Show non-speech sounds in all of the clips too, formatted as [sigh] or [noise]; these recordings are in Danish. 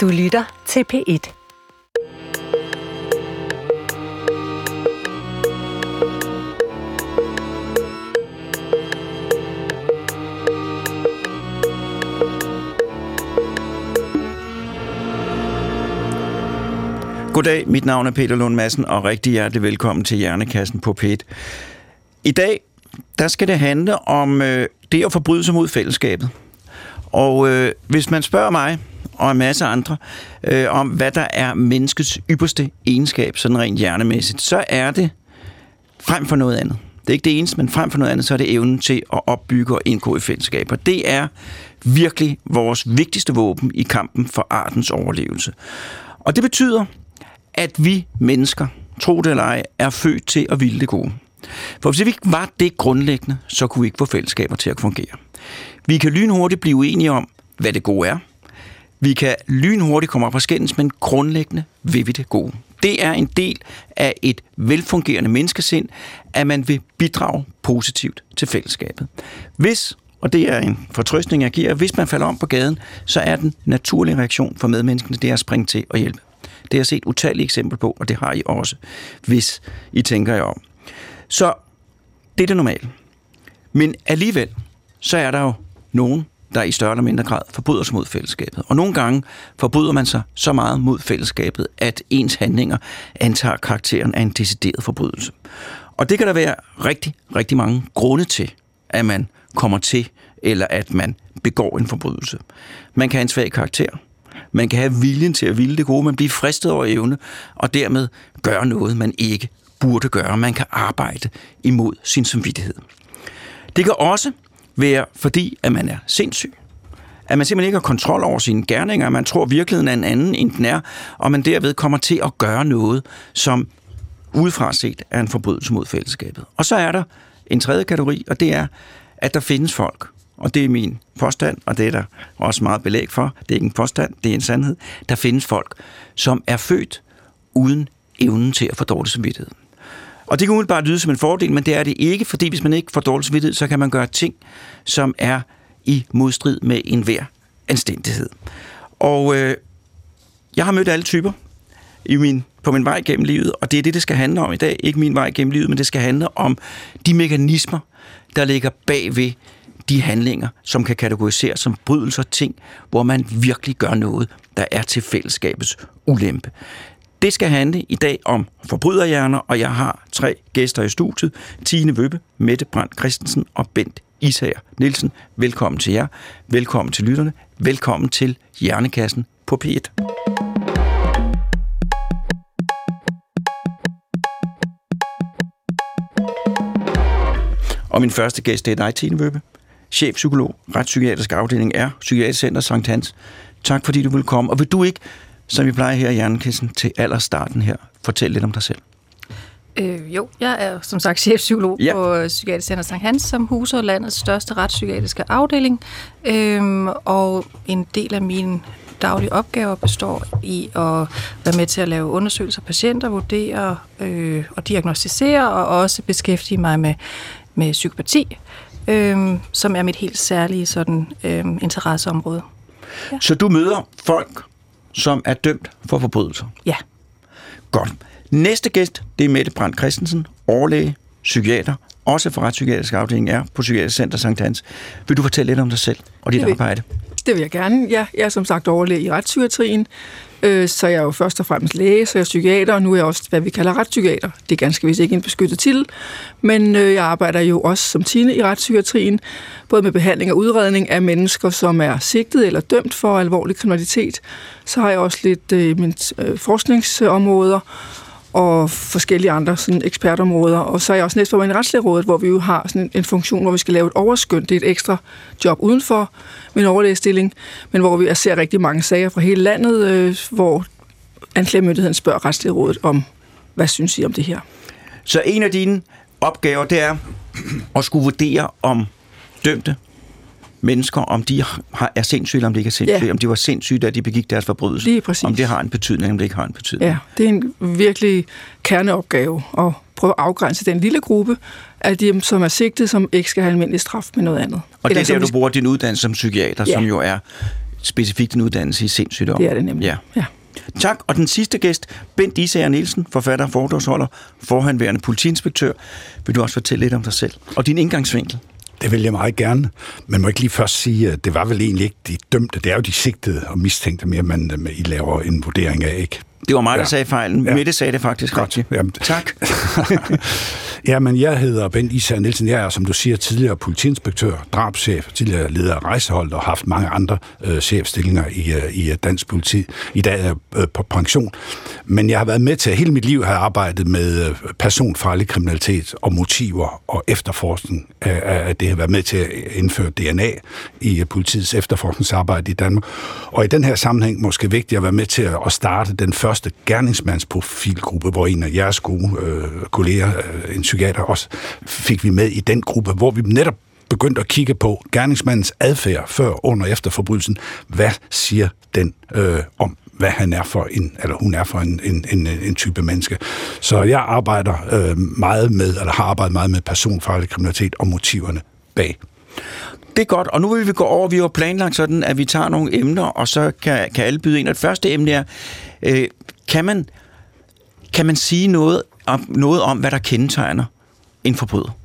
Du lytter til P1. Goddag, mit navn er Peter Lund Madsen, og rigtig hjertelig velkommen til Hjernekassen på P1. I dag, der skal det handle om øh, det at forbryde sig mod fællesskabet. Og øh, hvis man spørger mig, og en masse andre, øh, om hvad der er menneskets ypperste egenskab, sådan rent hjernemæssigt, så er det frem for noget andet. Det er ikke det eneste, men frem for noget andet, så er det evnen til at opbygge og indgå i fællesskaber. Det er virkelig vores vigtigste våben i kampen for artens overlevelse. Og det betyder, at vi mennesker, tro det eller ej, er født til at ville det gode. For hvis vi ikke var det grundlæggende, så kunne vi ikke få fællesskaber til at fungere. Vi kan lynhurtigt blive enige om, hvad det gode er. Vi kan lynhurtigt komme op og skændes, men grundlæggende vil vi det gode. Det er en del af et velfungerende menneskesind, at man vil bidrage positivt til fællesskabet. Hvis, og det er en fortrøstning, jeg giver, hvis man falder om på gaden, så er den naturlige reaktion for medmenneskene, det er at springe til og hjælpe. Det har jeg set utallige eksempler på, og det har I også, hvis I tænker jer om. Så det er det normale. Men alligevel, så er der jo nogen, der i større eller mindre grad forbryder sig mod fællesskabet. Og nogle gange forbryder man sig så meget mod fællesskabet, at ens handlinger antager karakteren af en decideret forbrydelse. Og det kan der være rigtig, rigtig mange grunde til, at man kommer til, eller at man begår en forbrydelse. Man kan have en svag karakter. Man kan have viljen til at ville det gode, man bliver fristet over evne, og dermed gøre noget, man ikke burde gøre. Man kan arbejde imod sin samvittighed. Det kan også være, fordi at man er sindssyg. At man simpelthen ikke har kontrol over sine gerninger, at man tror, at virkeligheden er en anden, end den er, og man derved kommer til at gøre noget, som udefra set er en forbrydelse mod fællesskabet. Og så er der en tredje kategori, og det er, at der findes folk, og det er min påstand, og det er der også meget belæg for. Det er ikke en påstand, det er en sandhed. Der findes folk, som er født uden evnen til at få dårlig samvittighed. Og det kan umiddelbart lyde som en fordel, men det er det ikke, fordi hvis man ikke får dårlig samvittighed, så kan man gøre ting, som er i modstrid med enhver anstændighed. Og øh, jeg har mødt alle typer i min, på min vej gennem livet, og det er det, det skal handle om i dag. Ikke min vej gennem livet, men det skal handle om de mekanismer, der ligger bagved de handlinger, som kan kategoriseres som brydelser ting, hvor man virkelig gør noget, der er til fællesskabets ulempe. Det skal handle i dag om forbryderhjerner, og jeg har tre gæster i studiet. Tine Vøbbe, Mette Brandt Christensen og Bent Isager Nielsen. Velkommen til jer. Velkommen til lytterne. Velkommen til Hjernekassen på P1. Og min første gæst det er dig, Tine Vøbbe chefpsykolog, retspsykiatrisk afdeling er Psykiatrisk Center Sankt Hans. Tak fordi du vil komme. Og vil du ikke, som vi plejer her i Hjernekissen, til allerstarten her, fortælle lidt om dig selv? Øh, jo, jeg er som sagt chefpsykolog ja. på Psykiatrisk Center Sankt Hans, som huser landets største retspsykiatriske afdeling. Øhm, og en del af min daglige opgaver består i at være med til at lave undersøgelser af patienter, vurdere øh, og diagnostisere, og også beskæftige mig med, med psykopati øhm, som er mit helt særlige sådan, øhm, interesseområde. Ja. Så du møder folk, som er dømt for forbrydelser? Ja. Godt. Næste gæst, det er Mette Brandt Christensen, overlæge, psykiater, også for retspsykiatrisk afdeling er på Psykiatrisk Center Sankt Hans. Vil du fortælle lidt om dig selv og dit det vil, arbejde? Det vil jeg gerne. Ja, jeg er som sagt overlæge i retspsykiatrien, øh, så jeg er jo først og fremmest læge, så jeg er psykiater, og nu er jeg også, hvad vi kalder retspsykiater. Det er ganske vist ikke en beskyttet titel, men øh, jeg arbejder jo også som tine i retspsykiatrien, både med behandling og udredning af mennesker, som er sigtet eller dømt for alvorlig kriminalitet. Så har jeg også lidt øh, mine øh, forskningsområder, og forskellige andre sådan, ekspertområder. Og så er jeg også næstformand i Retslægerådet, hvor vi jo har sådan en funktion, hvor vi skal lave et overskynd. Det er et ekstra job udenfor min overlægestilling, men hvor vi ser rigtig mange sager fra hele landet, øh, hvor anklagemyndigheden spørger Retslægerådet om, hvad synes I om det her? Så en af dine opgaver, det er at skulle vurdere, om dømte mennesker, om de har, er sindssyge, eller om de ikke er sindssyge, ja. om de var sindssyge, da de begik deres forbrydelse. Lige præcis. Om det har en betydning, eller om det ikke har en betydning. Ja, det er en virkelig kerneopgave at prøve at afgrænse den lille gruppe af dem, som er sigtet, som ikke skal have almindelig straf med noget andet. Og det er der, du bruger din uddannelse som psykiater, ja. som jo er specifikt en uddannelse i sindssygdom. Det er det nemlig. Ja. ja. Tak. Og den sidste gæst, Bent Isager Nielsen, forfatter, foredragsholder, forhandværende politiinspektør. Vil du også fortælle lidt om dig selv og din indgangsvinkel? Det vil jeg meget gerne. Man må ikke lige først sige, at det var vel egentlig ikke de dømte. Det er jo de sigtede og mistænkte mere, man I laver en vurdering af, ikke? Det var mig, der ja. sagde fejlen. Ja. Mette sagde det faktisk Godt. rigtigt. Jamen. Tak. [laughs] Jamen, jeg hedder Bent Isa Nielsen. Jeg er, som du siger, tidligere politiinspektør, drabschef, tidligere leder af rejsehold og haft mange andre øh, chefstillinger i, øh, i øh, dansk politi. I dag er jeg øh, på pension. Men jeg har været med til at hele mit liv har arbejdet med øh, personfarlig kriminalitet og motiver og efterforskning af, af det. har været med til at indføre DNA i øh, politiets efterforskningsarbejde i Danmark. Og i den her sammenhæng måske vigtigt at være med til at starte den første gerningsmandsprofilgruppe, hvor en af jeres gode øh, kolleger, øh, en psykiater også, fik vi med i den gruppe, hvor vi netop begyndte at kigge på gerningsmandens adfærd før, under og efter forbrydelsen. Hvad siger den øh, om hvad han er for en, eller hun er for en, en, en, en type menneske. Så jeg arbejder øh, meget med, eller har arbejdet meget med personfarlig kriminalitet og motiverne bag. Det er godt, og nu vil vi gå over, vi har planlagt sådan, at vi tager nogle emner, og så kan, kan alle byde ind. Og det første emne er, øh, kan, man, kan man sige noget om, noget om, hvad der kendetegner en forbryder?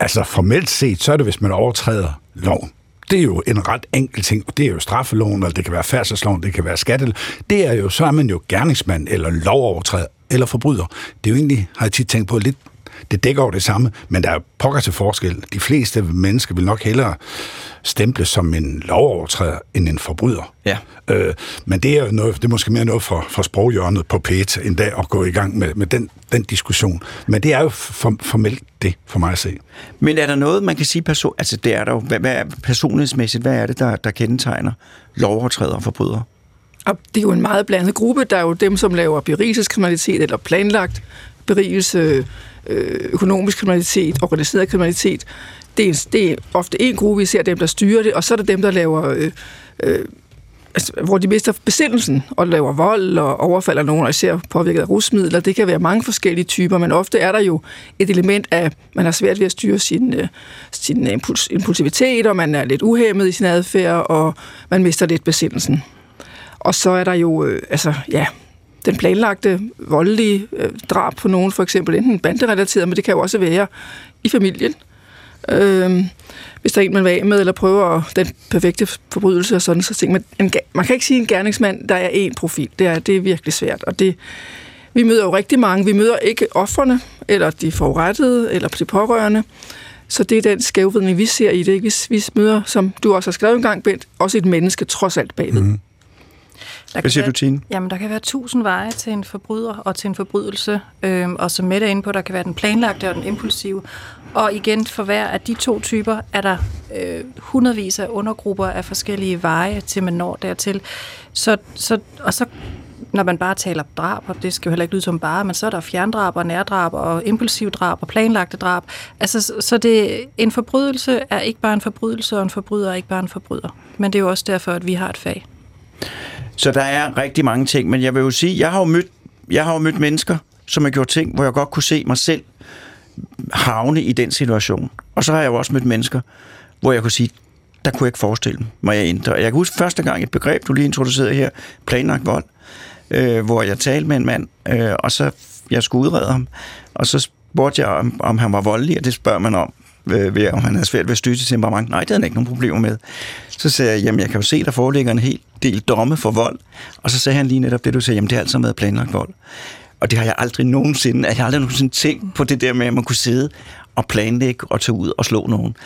Altså formelt set, så er det, hvis man overtræder loven. Det er jo en ret enkel ting, det er jo straffeloven, eller det kan være færdselsloven, det kan være skattel. Det er jo, så er man jo gerningsmand, eller lovovertræder, eller forbryder. Det er jo egentlig, har jeg tit tænkt på, lidt det dækker over det samme, men der er pokker til forskel. De fleste mennesker vil nok hellere stemple som en lovovertræder end en forbryder. Ja. Øh, men det er, jo noget, det er måske mere noget for, for sproghjørnet på P1 en dag at gå i gang med, med den, den diskussion. Men det er jo for, formelt det for mig at se. Men er der noget, man kan sige, person, altså det er der jo, hvad, hvad er personlighedsmæssigt, hvad er det, der, der kendetegner lovovertrædere og forbrydere? Og det er jo en meget blandet gruppe. Der er jo dem, som laver berigelseskriminalitet eller planlagt berigelse, øh, øh, økonomisk kriminalitet, organiseret kriminalitet. Det er, det er ofte en gruppe, vi ser dem, der styrer det, og så er der dem, der laver... Øh, øh, altså, hvor de mister besindelsen og laver vold og overfalder nogen, og især påvirket af rusmidler. Det kan være mange forskellige typer, men ofte er der jo et element af, at man har svært ved at styre sin, øh, sin impuls, impulsivitet, og man er lidt uhæmmet i sin adfærd, og man mister lidt besindelsen. Og så er der jo, øh, altså, ja, den planlagte voldelige øh, drab på nogen, for eksempel enten banderelateret, men det kan jo også være i familien. Øh, hvis der er en, man vil af med, eller prøver den perfekte forbrydelse og sådan, så ting. Men en, man kan ikke sige en gerningsmand, der er en profil. Det er, det er virkelig svært, og det, vi møder jo rigtig mange. Vi møder ikke offerne, eller de forurettede, eller de pårørende. Så det er den skævvidning, vi ser i det. Vi, vi møder, som du også har skrevet en gang, Bent, også et menneske trods alt bagved. Mm. Der Hvad siger være, du, Tine? Jamen, der kan være tusind veje til en forbryder og til en forbrydelse. Øhm, og som Mette er inde på, der kan være den planlagte og den impulsive. Og igen, for hver af de to typer er der øh, hundredvis af undergrupper af forskellige veje, til man når dertil. Så, så, og så når man bare taler drab, og det skal jo heller ikke lyde som bare, men så er der fjerndrab og nærdrab og impulsiv drab og planlagte drab. Altså, så det, en forbrydelse er ikke bare en forbrydelse, og en forbryder er ikke bare en forbryder. Men det er jo også derfor, at vi har et fag. Så der er rigtig mange ting, men jeg vil jo sige, jeg har jo mødt, jeg har jo mødt mennesker, som har gjort ting, hvor jeg godt kunne se mig selv havne i den situation. Og så har jeg jo også mødt mennesker, hvor jeg kunne sige, der kunne jeg ikke forestille mig, jeg ændre. Jeg kan huske første gang et begreb, du lige introducerede her, planlagt vold, øh, hvor jeg talte med en mand, øh, og så jeg skulle udrede ham, og så spurgte jeg, om, om han var voldelig, og det spørger man om, øh, ved, om han havde svært ved at styre sit temperament. Nej, det havde han ikke nogen problemer med. Så sagde jeg, jamen jeg kan jo se, der foreligger en hel del domme for vold. Og så sagde han lige netop det, du sagde, jamen det er altid været planlagt vold. Og det har jeg aldrig nogensinde, jeg har aldrig nogensinde tænkt på det der med, at man kunne sidde og planlægge og tage ud og slå nogen.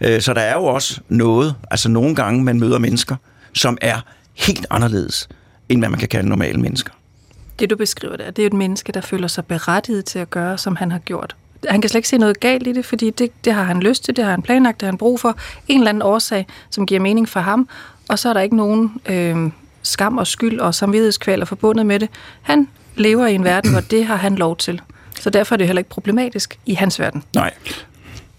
Øh, så der er jo også noget, altså nogle gange man møder mennesker, som er helt anderledes, end hvad man kan kalde normale mennesker. Det du beskriver der, det er jo et menneske, der føler sig berettiget til at gøre, som han har gjort han kan slet ikke se noget galt i det, fordi det, det har han lyst til, det har han planlagt, det har han brug for. En eller anden årsag, som giver mening for ham, og så er der ikke nogen øh, skam og skyld og samvittighedskvaler forbundet med det. Han lever i en verden, hvor det har han lov til. Så derfor er det heller ikke problematisk i hans verden. Nej.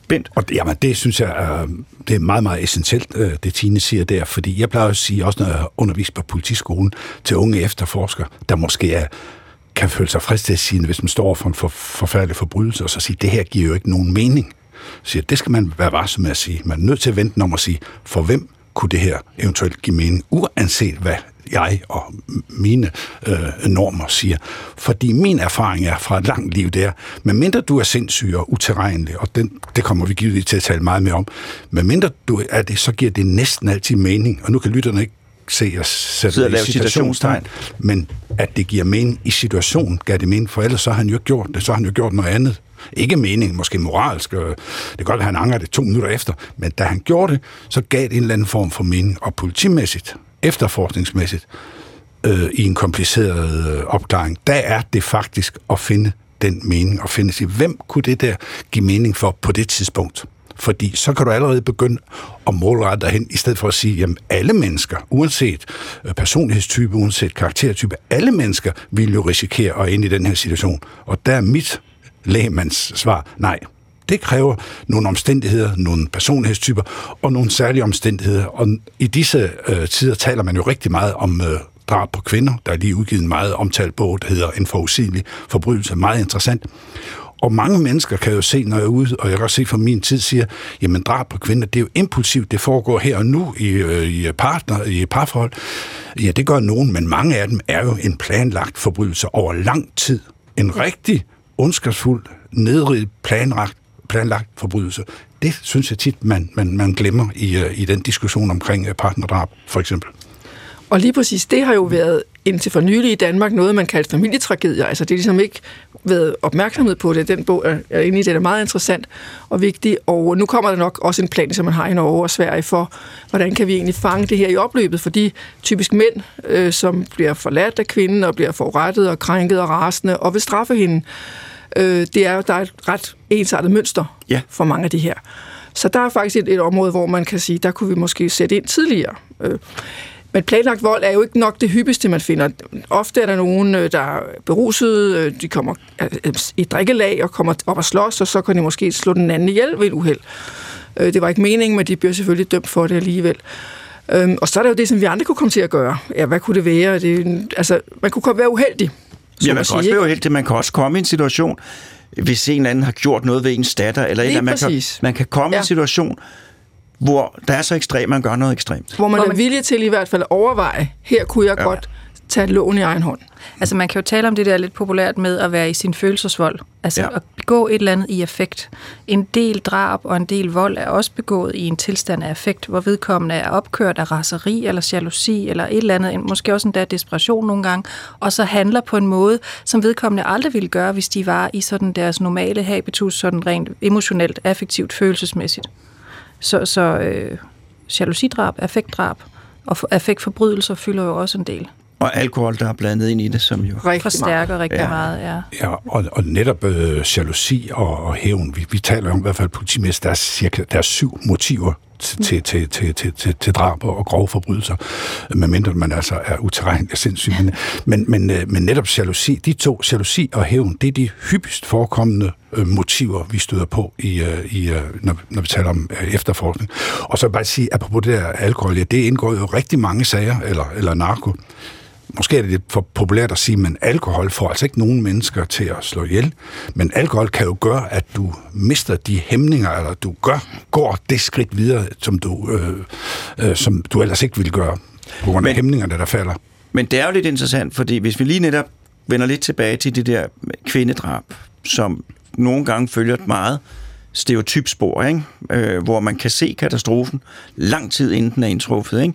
Bent. Og det, jamen, det synes jeg er, det er meget, meget essentielt, øh, det Tine siger der, fordi jeg plejer at sige, også når jeg underviser på politiskolen, til unge efterforskere, der måske er kan føle sig fristet til at sige, hvis man står for en for, forfærdelig forbrydelse, og så sige, det her giver jo ikke nogen mening. siger, det skal man være varsom med at sige. Man er nødt til at vente om at sige, for hvem kunne det her eventuelt give mening, uanset hvad jeg og mine øh, normer siger. Fordi min erfaring er fra et langt liv der, medmindre du er sindssyg og uterrenelig, og den, det kommer vi givetvis til at tale meget mere om, medmindre du er det, så giver det næsten altid mening, og nu kan lytterne ikke se og sætte det i situationstegn, men at det giver mening i situationen, gav det mening, for ellers så har han jo gjort det, så har han jo gjort noget andet. Ikke mening, måske moralsk, det kan godt at han angrer det to minutter efter, men da han gjorde det, så gav det en eller anden form for mening, og politimæssigt, efterforskningsmæssigt, øh, i en kompliceret øh, opklaring, der er det faktisk at finde den mening, og finde sig, hvem kunne det der give mening for på det tidspunkt? Fordi så kan du allerede begynde at målrette dig hen, i stedet for at sige, at alle mennesker, uanset øh, personlighedstype, uanset karaktertype, alle mennesker vil jo risikere at ind i den her situation. Og der er mit lægemands svar, nej, det kræver nogle omstændigheder, nogle personlighedstyper og nogle særlige omstændigheder. Og i disse øh, tider taler man jo rigtig meget om øh, drab på kvinder. Der er lige udgivet en meget omtalt bog, der hedder En forudsigelig forbrydelse. Meget interessant. Og mange mennesker kan jo se, når jeg er ude, og jeg kan også se fra min tid, siger, jamen drab på kvinder, det er jo impulsivt, det foregår her og nu i, øh, i partner, i parforhold. Ja, det gør nogen, men mange af dem er jo en planlagt forbrydelse over lang tid. En rigtig ondskabsfuld, nedriget, planlagt, planlagt forbrydelse. Det synes jeg tit, man, man, man glemmer i, øh, i den diskussion omkring øh, partnerdrab, for eksempel. Og lige præcis det har jo været indtil for nylig i Danmark noget, man kalder familietragedier. Altså det er ligesom ikke været opmærksomhed på det. Den bog er, er inde i det, er meget interessant og vigtig. Og nu kommer der nok også en plan, som man har i Norge og Sverige for, hvordan kan vi egentlig fange det her i opløbet for de typisk mænd, øh, som bliver forladt af kvinden og bliver forurettet og krænket og rasende og vil straffe hende. Øh, det er der er et ret ensartet mønster ja. for mange af de her. Så der er faktisk et, et område, hvor man kan sige, der kunne vi måske sætte ind tidligere. Øh, men planlagt vold er jo ikke nok det hyppigste, man finder. Ofte er der nogen, øh, der er beruset, øh, de kommer øh, i drikkelag og kommer op og slås, og så kan de måske slå den anden ihjel ved et uheld. Det var ikke meningen, men de bliver selvfølgelig dømt for det alligevel. Øhm, og så er der jo det, som vi andre kunne komme til at gøre. Ja, hvad kunne det være? Det, altså, man kunne komme være uheldig. Ja, man kan også være uheldig. Man kan også komme i en situation, hvis en eller anden har gjort noget ved ens datter, eller, eller man, kan, man kan komme ja. i en situation, hvor der er så ekstremt, man gør noget ekstremt. Hvor man er villig til i hvert fald at overveje, her kunne jeg ja. godt tage lån i egen hånd. Altså man kan jo tale om det der lidt populært med at være i sin følelsesvold. Altså ja. at begå et eller andet i affekt. En del drab og en del vold er også begået i en tilstand af affekt, hvor vedkommende er opkørt af raseri eller jalousi eller et eller andet, måske også endda desperation nogle gange, og så handler på en måde, som vedkommende aldrig ville gøre, hvis de var i sådan deres normale habitus, sådan rent emotionelt, affektivt, følelsesmæssigt. Så, så øh, jalousidrab, affektdrab og affektforbrydelser fylder jo også en del. Og alkohol, der er blandet ind i det, som jo rigtig forstærker meget. rigtig ja. meget. Ja, ja og, og netop øh, jalousi og, og hævn. Vi, vi taler om i hvert fald politimæssigt, der er, cirka, der er syv motiver til, til, til, til, til, til drab og grove forbrydelser, medmindre man altså er uterrenelig og sindssyg. Men, men, øh, men netop jalousi, de to, jalousi og hævn, det er de hyppigst forekommende øh, motiver, vi støder på, i, øh, i, når, når vi taler om efterforskning. Og så bare sige, apropos det der alkohol, ja, det indgår jo rigtig mange sager, eller, eller narko, måske er det lidt for populært at sige, men alkohol får altså ikke nogen mennesker til at slå ihjel. Men alkohol kan jo gøre, at du mister de hæmninger, eller du gør, går det skridt videre, som du, øh, øh, som du ellers ikke ville gøre, på grund af men, hæmningerne, der falder. Men det er jo lidt interessant, fordi hvis vi lige netop vender lidt tilbage til det der kvindedrab, som nogle gange følger et meget stereotypspor, ikke? Øh, hvor man kan se katastrofen lang tid inden den er indtruffet. Ikke?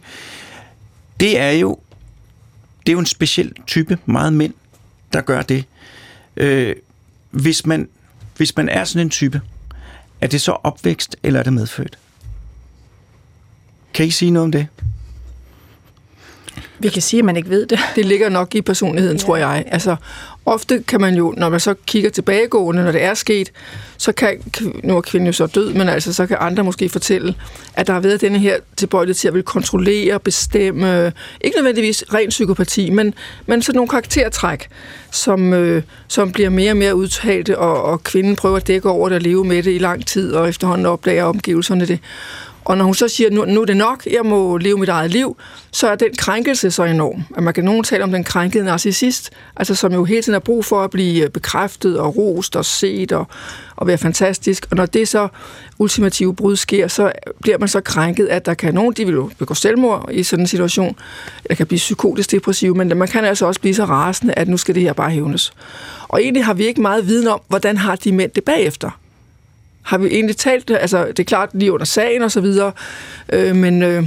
Det er jo det er jo en speciel type, meget mænd, der gør det. Øh, hvis, man, hvis man er sådan en type, er det så opvækst, eller er det medfødt? Kan I sige noget om det? Vi kan sige, at man ikke ved det. Det ligger nok i personligheden, ja. tror jeg. Altså, ofte kan man jo, når man så kigger tilbagegående, når det er sket, så kan, nu er kvinden jo så død, men altså, så kan andre måske fortælle, at der har været denne her tilbøjelighed til at vil kontrollere, bestemme, ikke nødvendigvis ren psykopati, men, men sådan nogle karaktertræk, som, øh, som bliver mere og mere udtalte, og, og kvinden prøver at dække over det og leve med det i lang tid, og efterhånden opdager omgivelserne det. Og når hun så siger, nu, nu er det nok, jeg må leve mit eget liv, så er den krænkelse så enorm. At man kan nogen tale om den krænkede narcissist, altså som jo hele tiden har brug for at blive øh, bekræftet og rost og set og, og være fantastisk. Og når det så ultimative brud sker, så bliver man så krænket, at der kan nogen, de vil jo begå selvmord i sådan en situation, der kan blive psykotisk depressiv, men man kan altså også blive så rasende, at nu skal det her bare hævnes. Og egentlig har vi ikke meget viden om, hvordan har de mænd det bagefter. Har vi egentlig talt, altså det er klart lige under sagen og så videre, øh, men øh,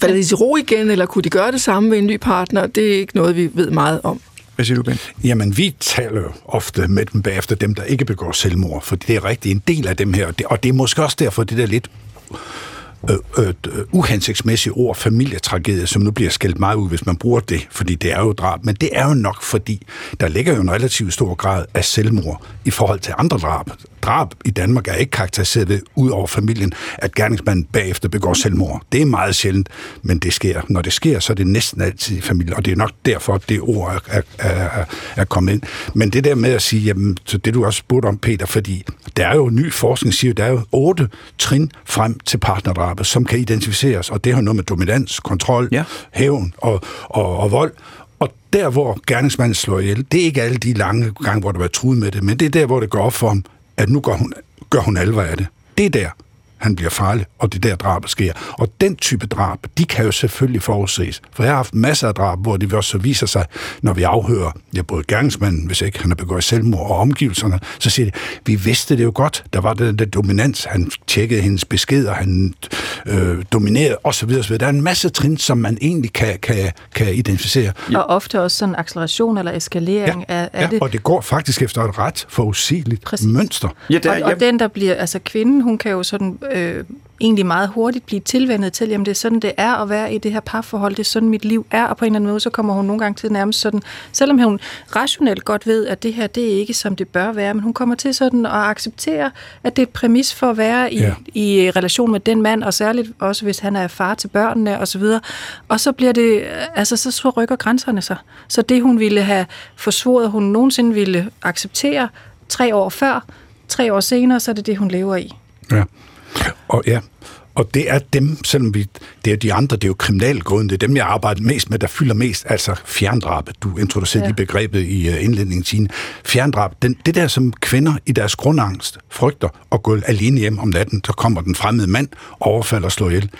falder de til ro igen, eller kunne de gøre det samme med en ny partner? Det er ikke noget, vi ved meget om. Hvad siger du, Ben? Jamen, vi taler jo ofte med dem bagefter, dem, der ikke begår selvmord, for det er rigtig en del af dem her, og det, og det er måske også derfor, det der lidt øh, øh, øh uhensigtsmæssige ord, familietragedie, som nu bliver skældt meget ud, hvis man bruger det, fordi det er jo drab. Men det er jo nok, fordi der ligger jo en relativt stor grad af selvmord i forhold til andre drab drab i Danmark er ikke karakteriseret ved, ud over familien, at gerningsmanden bagefter begår selvmord. Det er meget sjældent, men det sker. Når det sker, så er det næsten altid i familien, og det er nok derfor, at det ord er, er, er, er kommet ind. Men det der med at sige, jamen, så det du også spurgte om, Peter, fordi der er jo ny forskning, siger der er jo otte trin frem til partnerdrabet, som kan identificeres, og det har noget med dominans, kontrol, ja. hævn og, og, og vold. Og der, hvor gerningsmanden slår ihjel, det er ikke alle de lange gange, hvor der var truet med det, men det er der, hvor det går op for ham, at nu gør hun, gør hun alvor af det. Det er der han bliver farlig, og det der drab sker. Og den type drab, de kan jo selvfølgelig forudses. For jeg har haft masser af drab, hvor det også viser sig, når vi afhører ja, både gerningsmanden, hvis ikke han har begået selvmord, og omgivelserne, så siger de, vi vidste det jo godt. Der var den der dominans. Han tjekkede hendes beskeder, han øh, dominerede osv. osv. Der er en masse trin, som man egentlig kan, kan, kan identificere. Ja. Og ofte også sådan acceleration eller eskalering ja, af, af ja, det. og det går faktisk efter et ret forudsigeligt Præcis. mønster. Ja, der, og, og den, der bliver, altså kvinden, hun kan jo sådan øh, egentlig meget hurtigt blive tilvendet til, jamen det er sådan, det er at være i det her parforhold, det er sådan, mit liv er, og på en eller anden måde, så kommer hun nogle gange til nærmest sådan, selvom hun rationelt godt ved, at det her, det er ikke, som det bør være, men hun kommer til sådan at acceptere, at det er et præmis for at være i, ja. i relation med den mand, og særligt også, hvis han er far til børnene, og så videre. Og så bliver det, altså så rykker grænserne sig. Så det, hun ville have forsvoret, hun nogensinde ville acceptere tre år før, tre år senere, så er det det, hun lever i. Ja. Og ja, og det er dem, selvom vi, det er de andre, det er jo kriminalgrunden, det er dem, jeg arbejder mest med, der fylder mest, altså fjerndrabet. Du introducerede ja. de begrebet i uh, indledningen, Tine. Fjerndrab, den, det der, som kvinder i deres grundangst frygter at gå alene hjem om natten, så kommer den fremmede mand, overfalder og slår ihjel.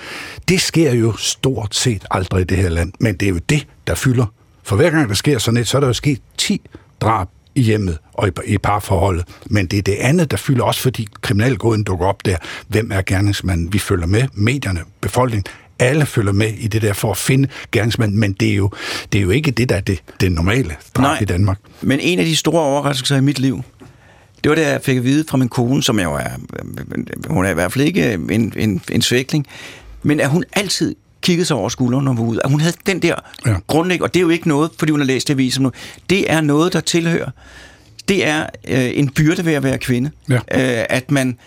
Det sker jo stort set aldrig i det her land, men det er jo det, der fylder. For hver gang der sker sådan et, så er der jo sket 10 drab i hjemmet og i, i parforholdet. Men det er det andet, der fylder også, fordi kriminalgåden dukker op der. Hvem er gerningsmanden? Vi følger med, medierne, befolkningen, alle følger med i det der for at finde gerningsmanden, men det er jo, det er jo ikke det, der er det, det normale drab i Danmark. men en af de store overraskelser i mit liv, det var det, jeg fik at vide fra min kone, som jo er, hun er i hvert fald ikke en, en, en svækling, men at hun altid kiggede sig over skulderen, når hun var ude. At hun havde den der ja. grundlæg, og det er jo ikke noget, fordi hun har læst det aviser nu. Det er noget, der tilhører. Det er øh, en byrde ved at være kvinde. Ja. Øh, at, man,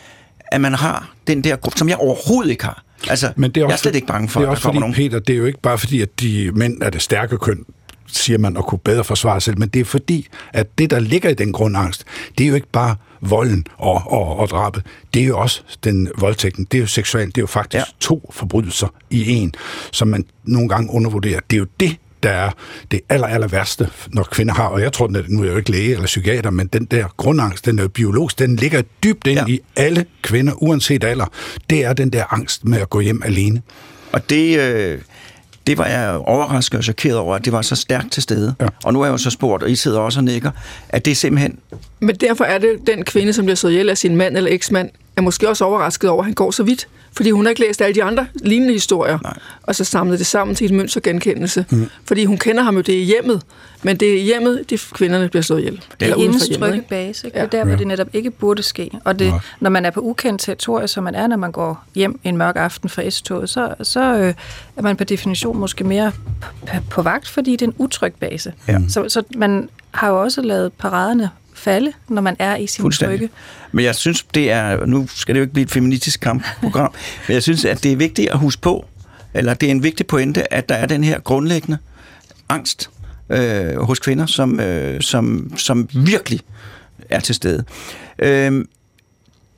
at man har den der som jeg overhovedet ikke har. Altså, Men det er også, jeg er slet ikke bange for, det er også at der fordi, nogen. Peter, det er jo ikke bare fordi, at de mænd er det stærke køn, siger man, at kunne bedre forsvare sig selv, men det er fordi, at det, der ligger i den grundangst, det er jo ikke bare volden og, og, og drabet. Det er jo også den voldtægten. Det er jo seksuelt. Det er jo faktisk ja. to forbrydelser i en, som man nogle gange undervurderer. Det er jo det, der er det aller, aller værste, når kvinder har, og jeg tror, at nu er jeg jo ikke læge eller psykiater, men den der grundangst, den er biologisk, den ligger dybt ind ja. i alle kvinder, uanset alder. Det er den der angst med at gå hjem alene. Og det, øh, det var jeg overrasket og chokeret over, at det var så stærkt til stede. Ja. Og nu er jeg jo så spurgt, og I sidder også og nikker, at det er simpelthen... Men derfor er det den kvinde, som bliver slået ihjel af sin mand eller eksmand, er måske også overrasket over, at han går så vidt. Fordi hun har ikke læst alle de andre lignende historier, Nej. og så samlet det sammen til et mønstergenkendelse. Mm. Fordi hun kender ham jo det i hjemmet, men det er hjemmet, de kvinderne bliver slået ihjel. Det er hendes trygge base, ikke? Ja. det er der, hvor det netop ikke burde ske. Og det, når man er på ukendt territorie, som man er, når man går hjem en mørk aften fra S-toget, så, så øh, er man per definition måske mere på vagt, fordi det er en utryg base. Ja. Så, så man har jo også lavet paraderne falde, når man er i sin trygge. Men jeg synes, det er, nu skal det jo ikke blive et feministisk kampprogram, [laughs] men jeg synes, at det er vigtigt at huske på, eller det er en vigtig pointe, at der er den her grundlæggende angst øh, hos kvinder, som, øh, som, som virkelig er til stede. Øh,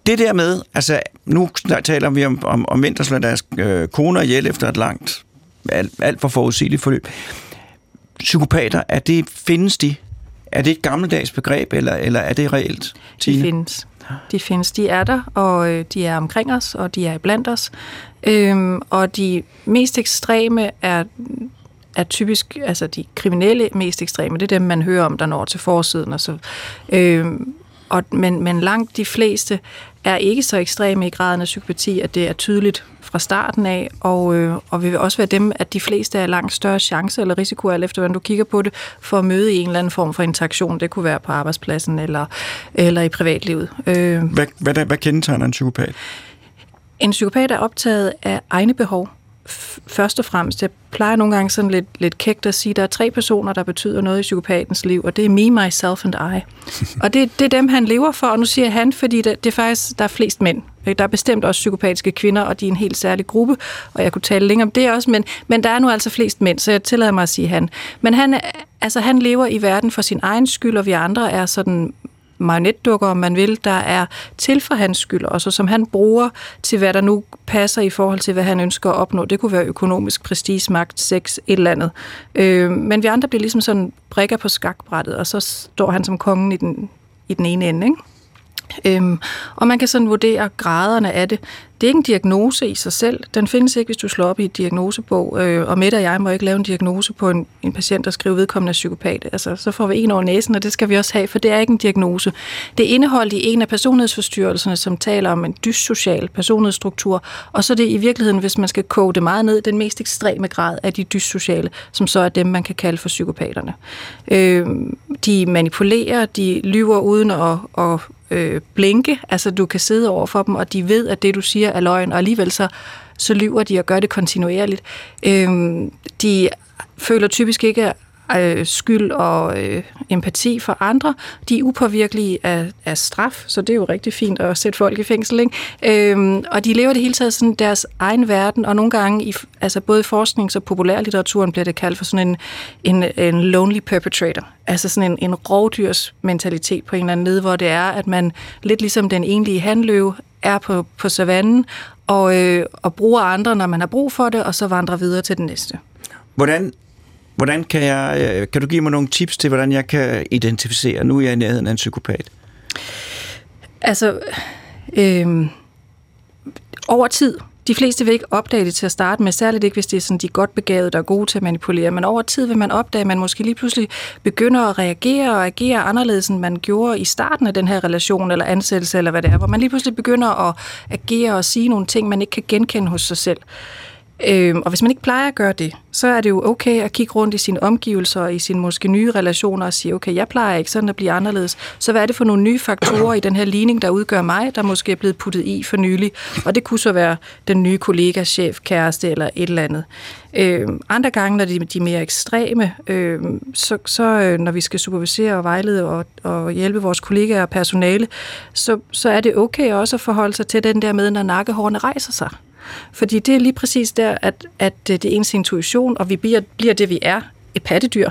det der med, altså nu taler vi om, om, om mænd, der slår deres øh, koner ihjel efter et langt, alt, alt for forudsigeligt forløb. Psykopater, er det, findes de? Er det et gammeldags begreb, eller, eller er det reelt, Tine? De findes. De findes. De er der, og øh, de er omkring os, og de er blandt os. Øhm, og de mest ekstreme er er typisk, altså de kriminelle mest ekstreme, det er dem, man hører om, der når til forsiden. Og så, øhm, og, men, men langt de fleste er ikke så ekstreme i graden af psykopati, at det er tydeligt fra starten af, og, øh, og vil også være dem, at de fleste er langt større chance eller risiko, alt efter hvordan du kigger på det, for at møde i en eller anden form for interaktion. Det kunne være på arbejdspladsen eller, eller i privatlivet. Øh. Hvad, hvad, hvad kendetegner en psykopat? En psykopat er optaget af egne behov først og fremmest, jeg plejer nogle gange sådan lidt, lidt kægt at sige, at der er tre personer, der betyder noget i psykopatens liv, og det er me, myself and I. [laughs] og det, det er dem, han lever for, og nu siger han, fordi det, det er faktisk, der er flest mænd. Der er bestemt også psykopatiske kvinder, og de er en helt særlig gruppe, og jeg kunne tale længere om det også, men, men der er nu altså flest mænd, så jeg tillader mig at sige han. Men han, altså, han lever i verden for sin egen skyld, og vi andre er sådan marionetdukker, om man vil, der er til for hans skyld, og så som han bruger til, hvad der nu passer i forhold til, hvad han ønsker at opnå. Det kunne være økonomisk prestige, magt, sex, et eller andet. Øh, men vi andre bliver ligesom sådan brækker på skakbrættet, og så står han som kongen i den, i den ene ende, ikke? Øhm, og man kan sådan vurdere graderne af det. Det er ikke en diagnose i sig selv. Den findes ikke, hvis du slår op i et diagnosebog. Øh, og Mette og jeg må ikke lave en diagnose på en, en patient, der skriver vedkommende psykopat. Altså, så får vi en over næsen, og det skal vi også have, for det er ikke en diagnose. Det er indeholdt i en af personlighedsforstyrrelserne, som taler om en dyssocial personlighedsstruktur. Og så er det i virkeligheden, hvis man skal koge det meget ned, den mest ekstreme grad af de dyssociale, som så er dem, man kan kalde for psykopaterne. Øh, de manipulerer, de lyver uden at, at øh, blinke. Altså, du kan sidde over for dem, og de ved, at det, du siger, er løgn, og alligevel så, så lyver de og gør det kontinuerligt. Øh, de føler typisk ikke øh, skyld og øh, empati for andre. De er upåvirkelige af, af straf, så det er jo rigtig fint at sætte folk i fængsel. Ikke? Øhm, og de lever det hele taget sådan deres egen verden, og nogle gange, i, altså både i forsknings- og populærlitteraturen, bliver det kaldt for sådan en, en, en lonely perpetrator. Altså sådan en, en rovdyrsmentalitet på en eller anden led, hvor det er, at man lidt ligesom den egentlige handløve er på, på savannen, og, øh, og bruger andre, når man har brug for det, og så vandrer videre til den næste. Hvordan Hvordan kan jeg, øh, kan du give mig nogle tips til, hvordan jeg kan identificere, nu er jeg i nærheden af en psykopat? Altså, øh, over tid, de fleste vil ikke opdage det til at starte med, særligt ikke, hvis det er sådan, de er godt begavede, der er gode til at manipulere. Men over tid vil man opdage, at man måske lige pludselig begynder at reagere og agere anderledes, end man gjorde i starten af den her relation eller ansættelse, eller hvad det er, hvor man lige pludselig begynder at agere og sige nogle ting, man ikke kan genkende hos sig selv. Øhm, og hvis man ikke plejer at gøre det, så er det jo okay at kigge rundt i sine omgivelser og i sine måske nye relationer og sige, okay, jeg plejer ikke sådan at blive anderledes. Så hvad er det for nogle nye faktorer i den her ligning, der udgør mig, der måske er blevet puttet i for nylig? Og det kunne så være den nye kollega, chef, kæreste eller et eller andet. Øhm, andre gange, når de, de er mere ekstreme, øhm, så, så øh, når vi skal supervisere og vejlede og, og hjælpe vores kollegaer og personale, så, så er det okay også at forholde sig til den der med, når nakkehårene rejser sig. Fordi det er lige præcis der, at, at det er ens intuition, og vi bliver, bliver det, vi er, et pattedyr,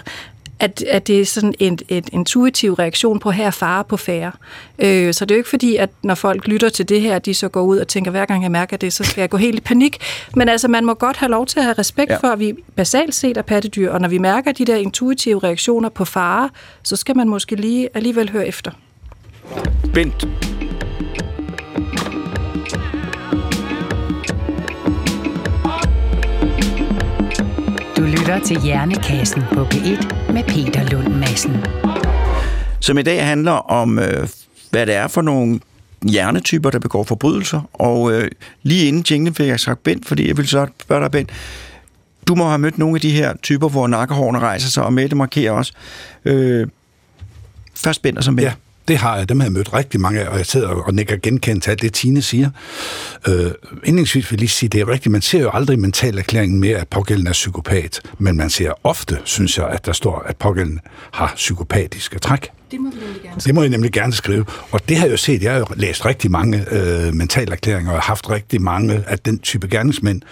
at, at det er sådan en, en intuitiv reaktion på her fare på færre. Øh, så det er jo ikke fordi, at når folk lytter til det her, de så går ud og tænker, hver gang jeg mærker det, så skal jeg gå helt i panik. Men altså, man må godt have lov til at have respekt ja. for, at vi basalt set er pattedyr, og når vi mærker de der intuitive reaktioner på fare, så skal man måske lige alligevel høre efter. Bent, lytter til Hjernekassen på P1 med Peter Lund Madsen. Som i dag handler om, øh, hvad det er for nogle hjernetyper, der begår forbrydelser. Og øh, lige inden jinglen fik jeg sagt Bent, fordi jeg vil så spørge dig, Bent, du må have mødt nogle af de her typer, hvor nakkehårene rejser sig, og Mette markerer også. Øh, først Bent og så Bent. Ja. Det har jeg, dem har jeg mødt rigtig mange af, og jeg sidder og nikker genkendt til alt det, Tine siger. Øh, indlægsvis vil jeg lige sige, det er rigtigt, man ser jo aldrig mental erklæringen med, at pågældende er psykopat, men man ser ofte, synes jeg, at der står, at pågældende har psykopatiske træk. Det må vi nemlig gerne. Det må jeg nemlig gerne skrive. Og det har jeg jo set. Jeg har jo læst rigtig mange øh, erklæringer og haft rigtig mange af den type gerningsmænd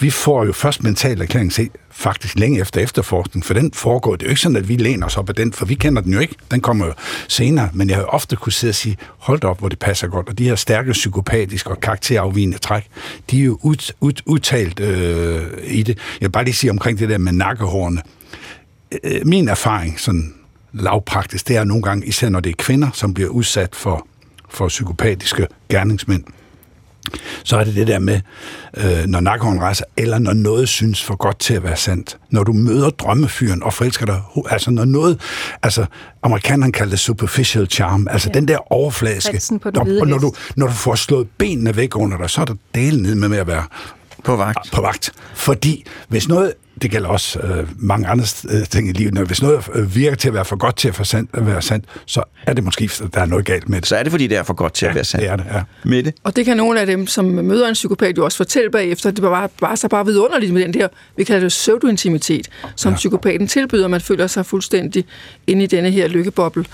vi får jo først mental erklæring se faktisk længe efter efterforskning, for den foregår. Det er jo ikke sådan, at vi læner os op af den, for vi kender den jo ikke. Den kommer jo senere, men jeg har ofte kunne sidde og sige, hold op, hvor det passer godt. Og de her stærke psykopatiske og karakterafvigende træk, de er jo ud, ud, udtalt øh, i det. Jeg vil bare lige sige omkring det der med nakkehårene. Øh, øh min erfaring, sådan lavpraktisk, det er nogle gange, især når det er kvinder, som bliver udsat for, for psykopatiske gerningsmænd, så er det det der med, øh, når nakkehånden rejser, eller når noget synes for godt til at være sandt. Når du møder drømmefyren og forelsker dig, altså når noget, altså amerikanerne kalder det superficial charm, altså ja. den der overfladiske, den og når du, når du får slået benene væk under dig, så er der delen ned med at være på vagt. På vagt. Fordi hvis noget, det gælder også øh, mange andre øh, ting i livet, når hvis noget øh, virker til at være for godt til at, for sandt, at være sandt, så er det måske, der er noget galt med det. Så er det, fordi det er for godt til ja, at være sandt. det er det, ja. Med det. Og det kan nogle af dem, som møder en psykopat, jo også fortælle bagefter. Det var bare, bare så bare vidunderligt med den der, vi kalder det pseudointimitet, som ja. psykopaten tilbyder. Man føler sig fuldstændig inde i denne her lykkeboble.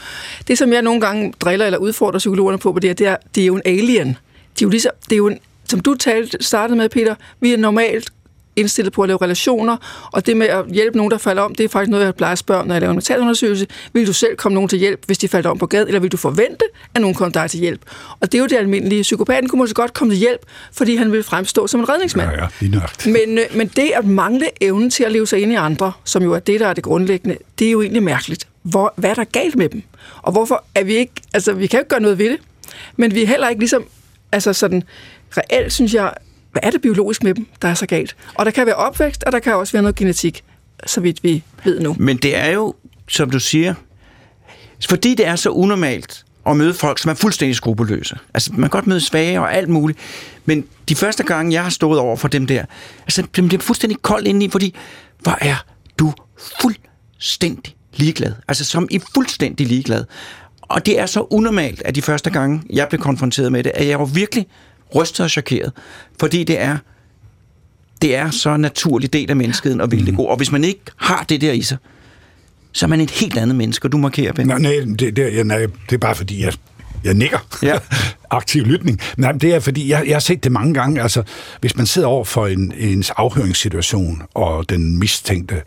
Det, som jeg nogle gange driller eller udfordrer psykologerne på, det er, det er, det er jo en alien. De er jo ligesom, det er jo en, som du talte, startede med, Peter, vi er normalt indstillet på at lave relationer, og det med at hjælpe nogen, der falder om, det er faktisk noget, jeg plejer at spørge, når jeg laver en mentalundersøgelse. Vil du selv komme nogen til hjælp, hvis de falder om på gaden, eller vil du forvente, at nogen kommer dig til hjælp? Og det er jo det almindelige. Psykopaten kunne måske godt komme til hjælp, fordi han vil fremstå som en redningsmand. Ja, ja, lige men, øh, men det at mangle evnen til at leve sig ind i andre, som jo er det, der er det grundlæggende, det er jo egentlig mærkeligt. Hvor, hvad er der galt med dem? Og hvorfor er vi ikke, altså vi kan jo ikke gøre noget ved det, men vi er heller ikke ligesom, altså sådan, reelt synes jeg, hvad er det biologisk med dem, der er så galt? Og der kan være opvækst, og der kan også være noget genetik, så vidt vi ved nu. Men det er jo, som du siger, fordi det er så unormalt at møde folk, som er fuldstændig skrupelløse. Altså, man kan godt møde svage og alt muligt, men de første gange, jeg har stået over for dem der, altså, dem bliver fuldstændig kold indeni, fordi, hvor er du fuldstændig ligeglad. Altså, som i fuldstændig ligeglad. Og det er så unormalt, at de første gange, jeg blev konfronteret med det, at jeg var virkelig rystet og chokeret, fordi det er det er så naturlig del af menneskeheden og ville det gå. Og hvis man ikke har det der i sig, så er man et helt andet menneske, og du markerer, Ben. Nej, nej, det, det, ja, nej, det er bare fordi, jeg, jeg nikker. Ja. [laughs] Aktiv lytning. Nej, det er fordi, jeg, jeg har set det mange gange. Altså, hvis man sidder over for en, ens afhøringssituation, og den mistænkte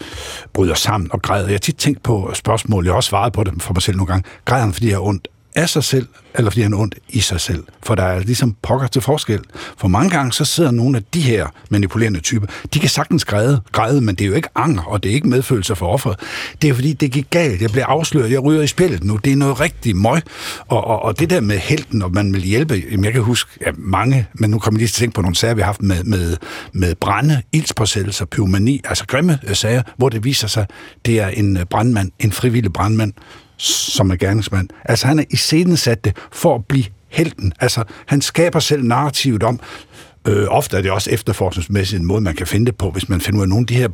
bryder sammen og græder. Jeg har tit tænkt på spørgsmål, jeg har også svaret på det for mig selv nogle gange. Græder han, fordi jeg har ondt af sig selv, eller fordi han er ondt i sig selv. For der er ligesom pokker til forskel. For mange gange så sidder nogle af de her manipulerende typer, de kan sagtens græde, græde men det er jo ikke anger, og det er ikke medfølelse for offeret. Det er fordi, det gik galt. Jeg bliver afsløret, jeg ryger i spillet nu. Det er noget rigtig møg. Og, og, og det der med helten, og man vil hjælpe, jamen jeg kan huske ja, mange, men nu kommer jeg lige til at tænke på nogle sager, vi har haft med, med, med brænde, ildspåsættelser, pyromani, altså grimme øh, sager, hvor det viser sig, det er en øh, brandmand, en frivillig brandmand, som er gerningsmand. Altså han er i scenen sat det for at blive helten. Altså han skaber selv narrativet om, øh, ofte er det også efterforskningsmæssigt en måde, man kan finde det på, hvis man finder ud af nogle af de her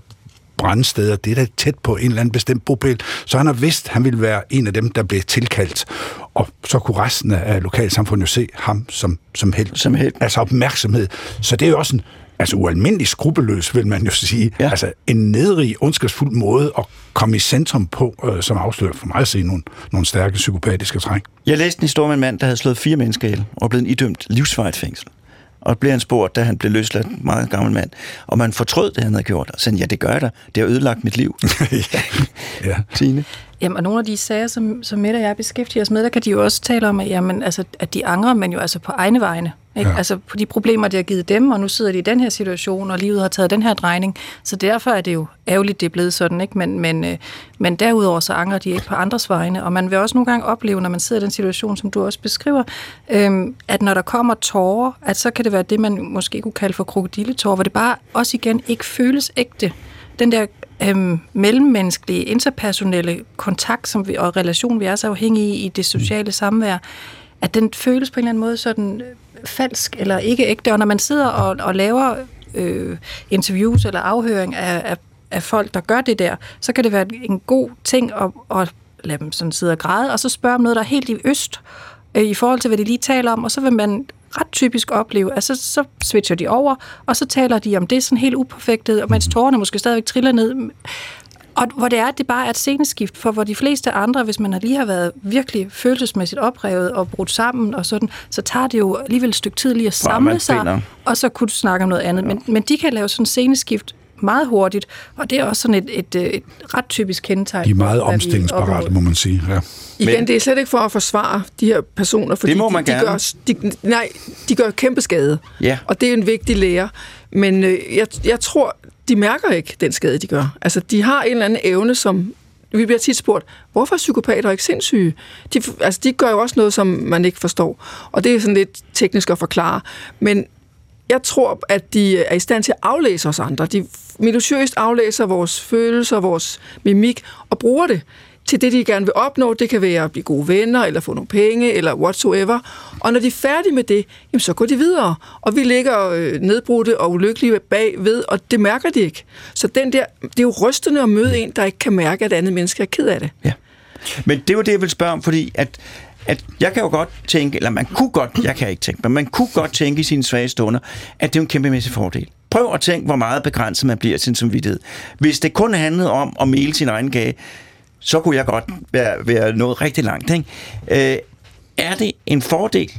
brændsteder, det er da tæt på en eller anden bestemt bopæl. Så han har vidst, at han ville være en af dem, der blev tilkaldt. Og så kunne resten af lokalsamfundet jo se ham som, som held. Som held. Altså opmærksomhed. Så det er jo også en, altså ualmindelig skrupelløs, vil man jo sige. Ja. Altså en nedrig, ondskabsfuld måde at komme i centrum på, øh, som afslører for mig at se nogle, nogle stærke psykopatiske træk. Jeg læste en historie med en mand, der havde slået fire mennesker ihjel og blevet idømt livsvarigt fængsel. Og blev han spurgt, da han blev løsladt, meget gammel mand, og man fortrød det, han havde gjort. Og sagde, ja, det gør jeg da. Det har ødelagt mit liv. [laughs] ja. ja. Tine? Jamen, og nogle af de sager, som, som Mette og jeg beskæftiger os med, der kan de jo også tale om, at, jamen, altså, at de angrer, men jo altså på egne vegne. Ikke? Ja. Altså på de problemer, det har givet dem, og nu sidder de i den her situation, og livet har taget den her drejning. Så derfor er det jo ærgerligt, det er blevet sådan. Ikke? Men, men, øh, men derudover så angrer de ikke på andres vegne. Og man vil også nogle gange opleve, når man sidder i den situation, som du også beskriver, øh, at når der kommer tårer, at så kan det være det, man måske kunne kalde for krokodilletårer, hvor det bare også igen ikke føles ægte. Den der øhm, mellemmenneskelige, interpersonelle kontakt som vi, og relation, vi er så afhængige i i det sociale samvær, at den føles på en eller anden måde sådan falsk eller ikke ægte. Og når man sidder og, og laver øh, interviews eller afhøring af, af, af folk, der gør det der, så kan det være en god ting at, at lade dem sådan sidde og græde, og så spørge om noget, der er helt i øst, øh, i forhold til, hvad de lige taler om, og så vil man ret typisk opleve, at så, så switcher de over, og så taler de om det sådan helt uperfektet, og mens tårerne måske stadigvæk triller ned. Og hvor det er, at det bare er et sceneskift, for hvor de fleste andre, hvis man lige har været virkelig følelsesmæssigt oprevet og brudt sammen og sådan, så tager det jo alligevel et stykke tid lige at samle sig, og så kunne du snakke om noget andet. Ja. Men, men de kan lave sådan et sceneskift meget hurtigt, og det er også sådan et, et, et ret typisk kendetegn. De er meget omstillingsparate, må man sige. Ja. Igen, det er slet ikke for at forsvare de her personer, fordi det må man de, de, gør, de, nej, de gør kæmpe skade, ja. og det er en vigtig lære. Men øh, jeg, jeg tror, de mærker ikke den skade, de gør. Altså, de har en eller anden evne, som vi bliver tit spurgt, hvorfor er psykopater ikke sindssyge? De, altså, de gør jo også noget, som man ikke forstår. Og det er sådan lidt teknisk at forklare. Men jeg tror, at de er i stand til at aflæse os andre. De minutiøst aflæser vores følelser, vores mimik og bruger det til det, de gerne vil opnå. Det kan være at blive gode venner, eller få nogle penge, eller whatsoever. Og når de er færdige med det, jamen, så går de videre. Og vi ligger øh, nedbrudte og ulykkelige bagved, og det mærker de ikke. Så den der, det er jo rystende at møde en, der ikke kan mærke, at andet menneske er ked af det. Ja. Men det var det, jeg vil spørge om, fordi at at jeg kan jo godt tænke, eller man kunne godt, jeg kan ikke tænke, men man kunne godt tænke i sine svage stunder, at det er en kæmpemæssig fordel. Prøv at tænke, hvor meget begrænset man bliver til sin samvittighed. Hvis det kun handlede om at male sin egen gage, så kunne jeg godt være, være nået rigtig langt. Ikke? Øh, er det en fordel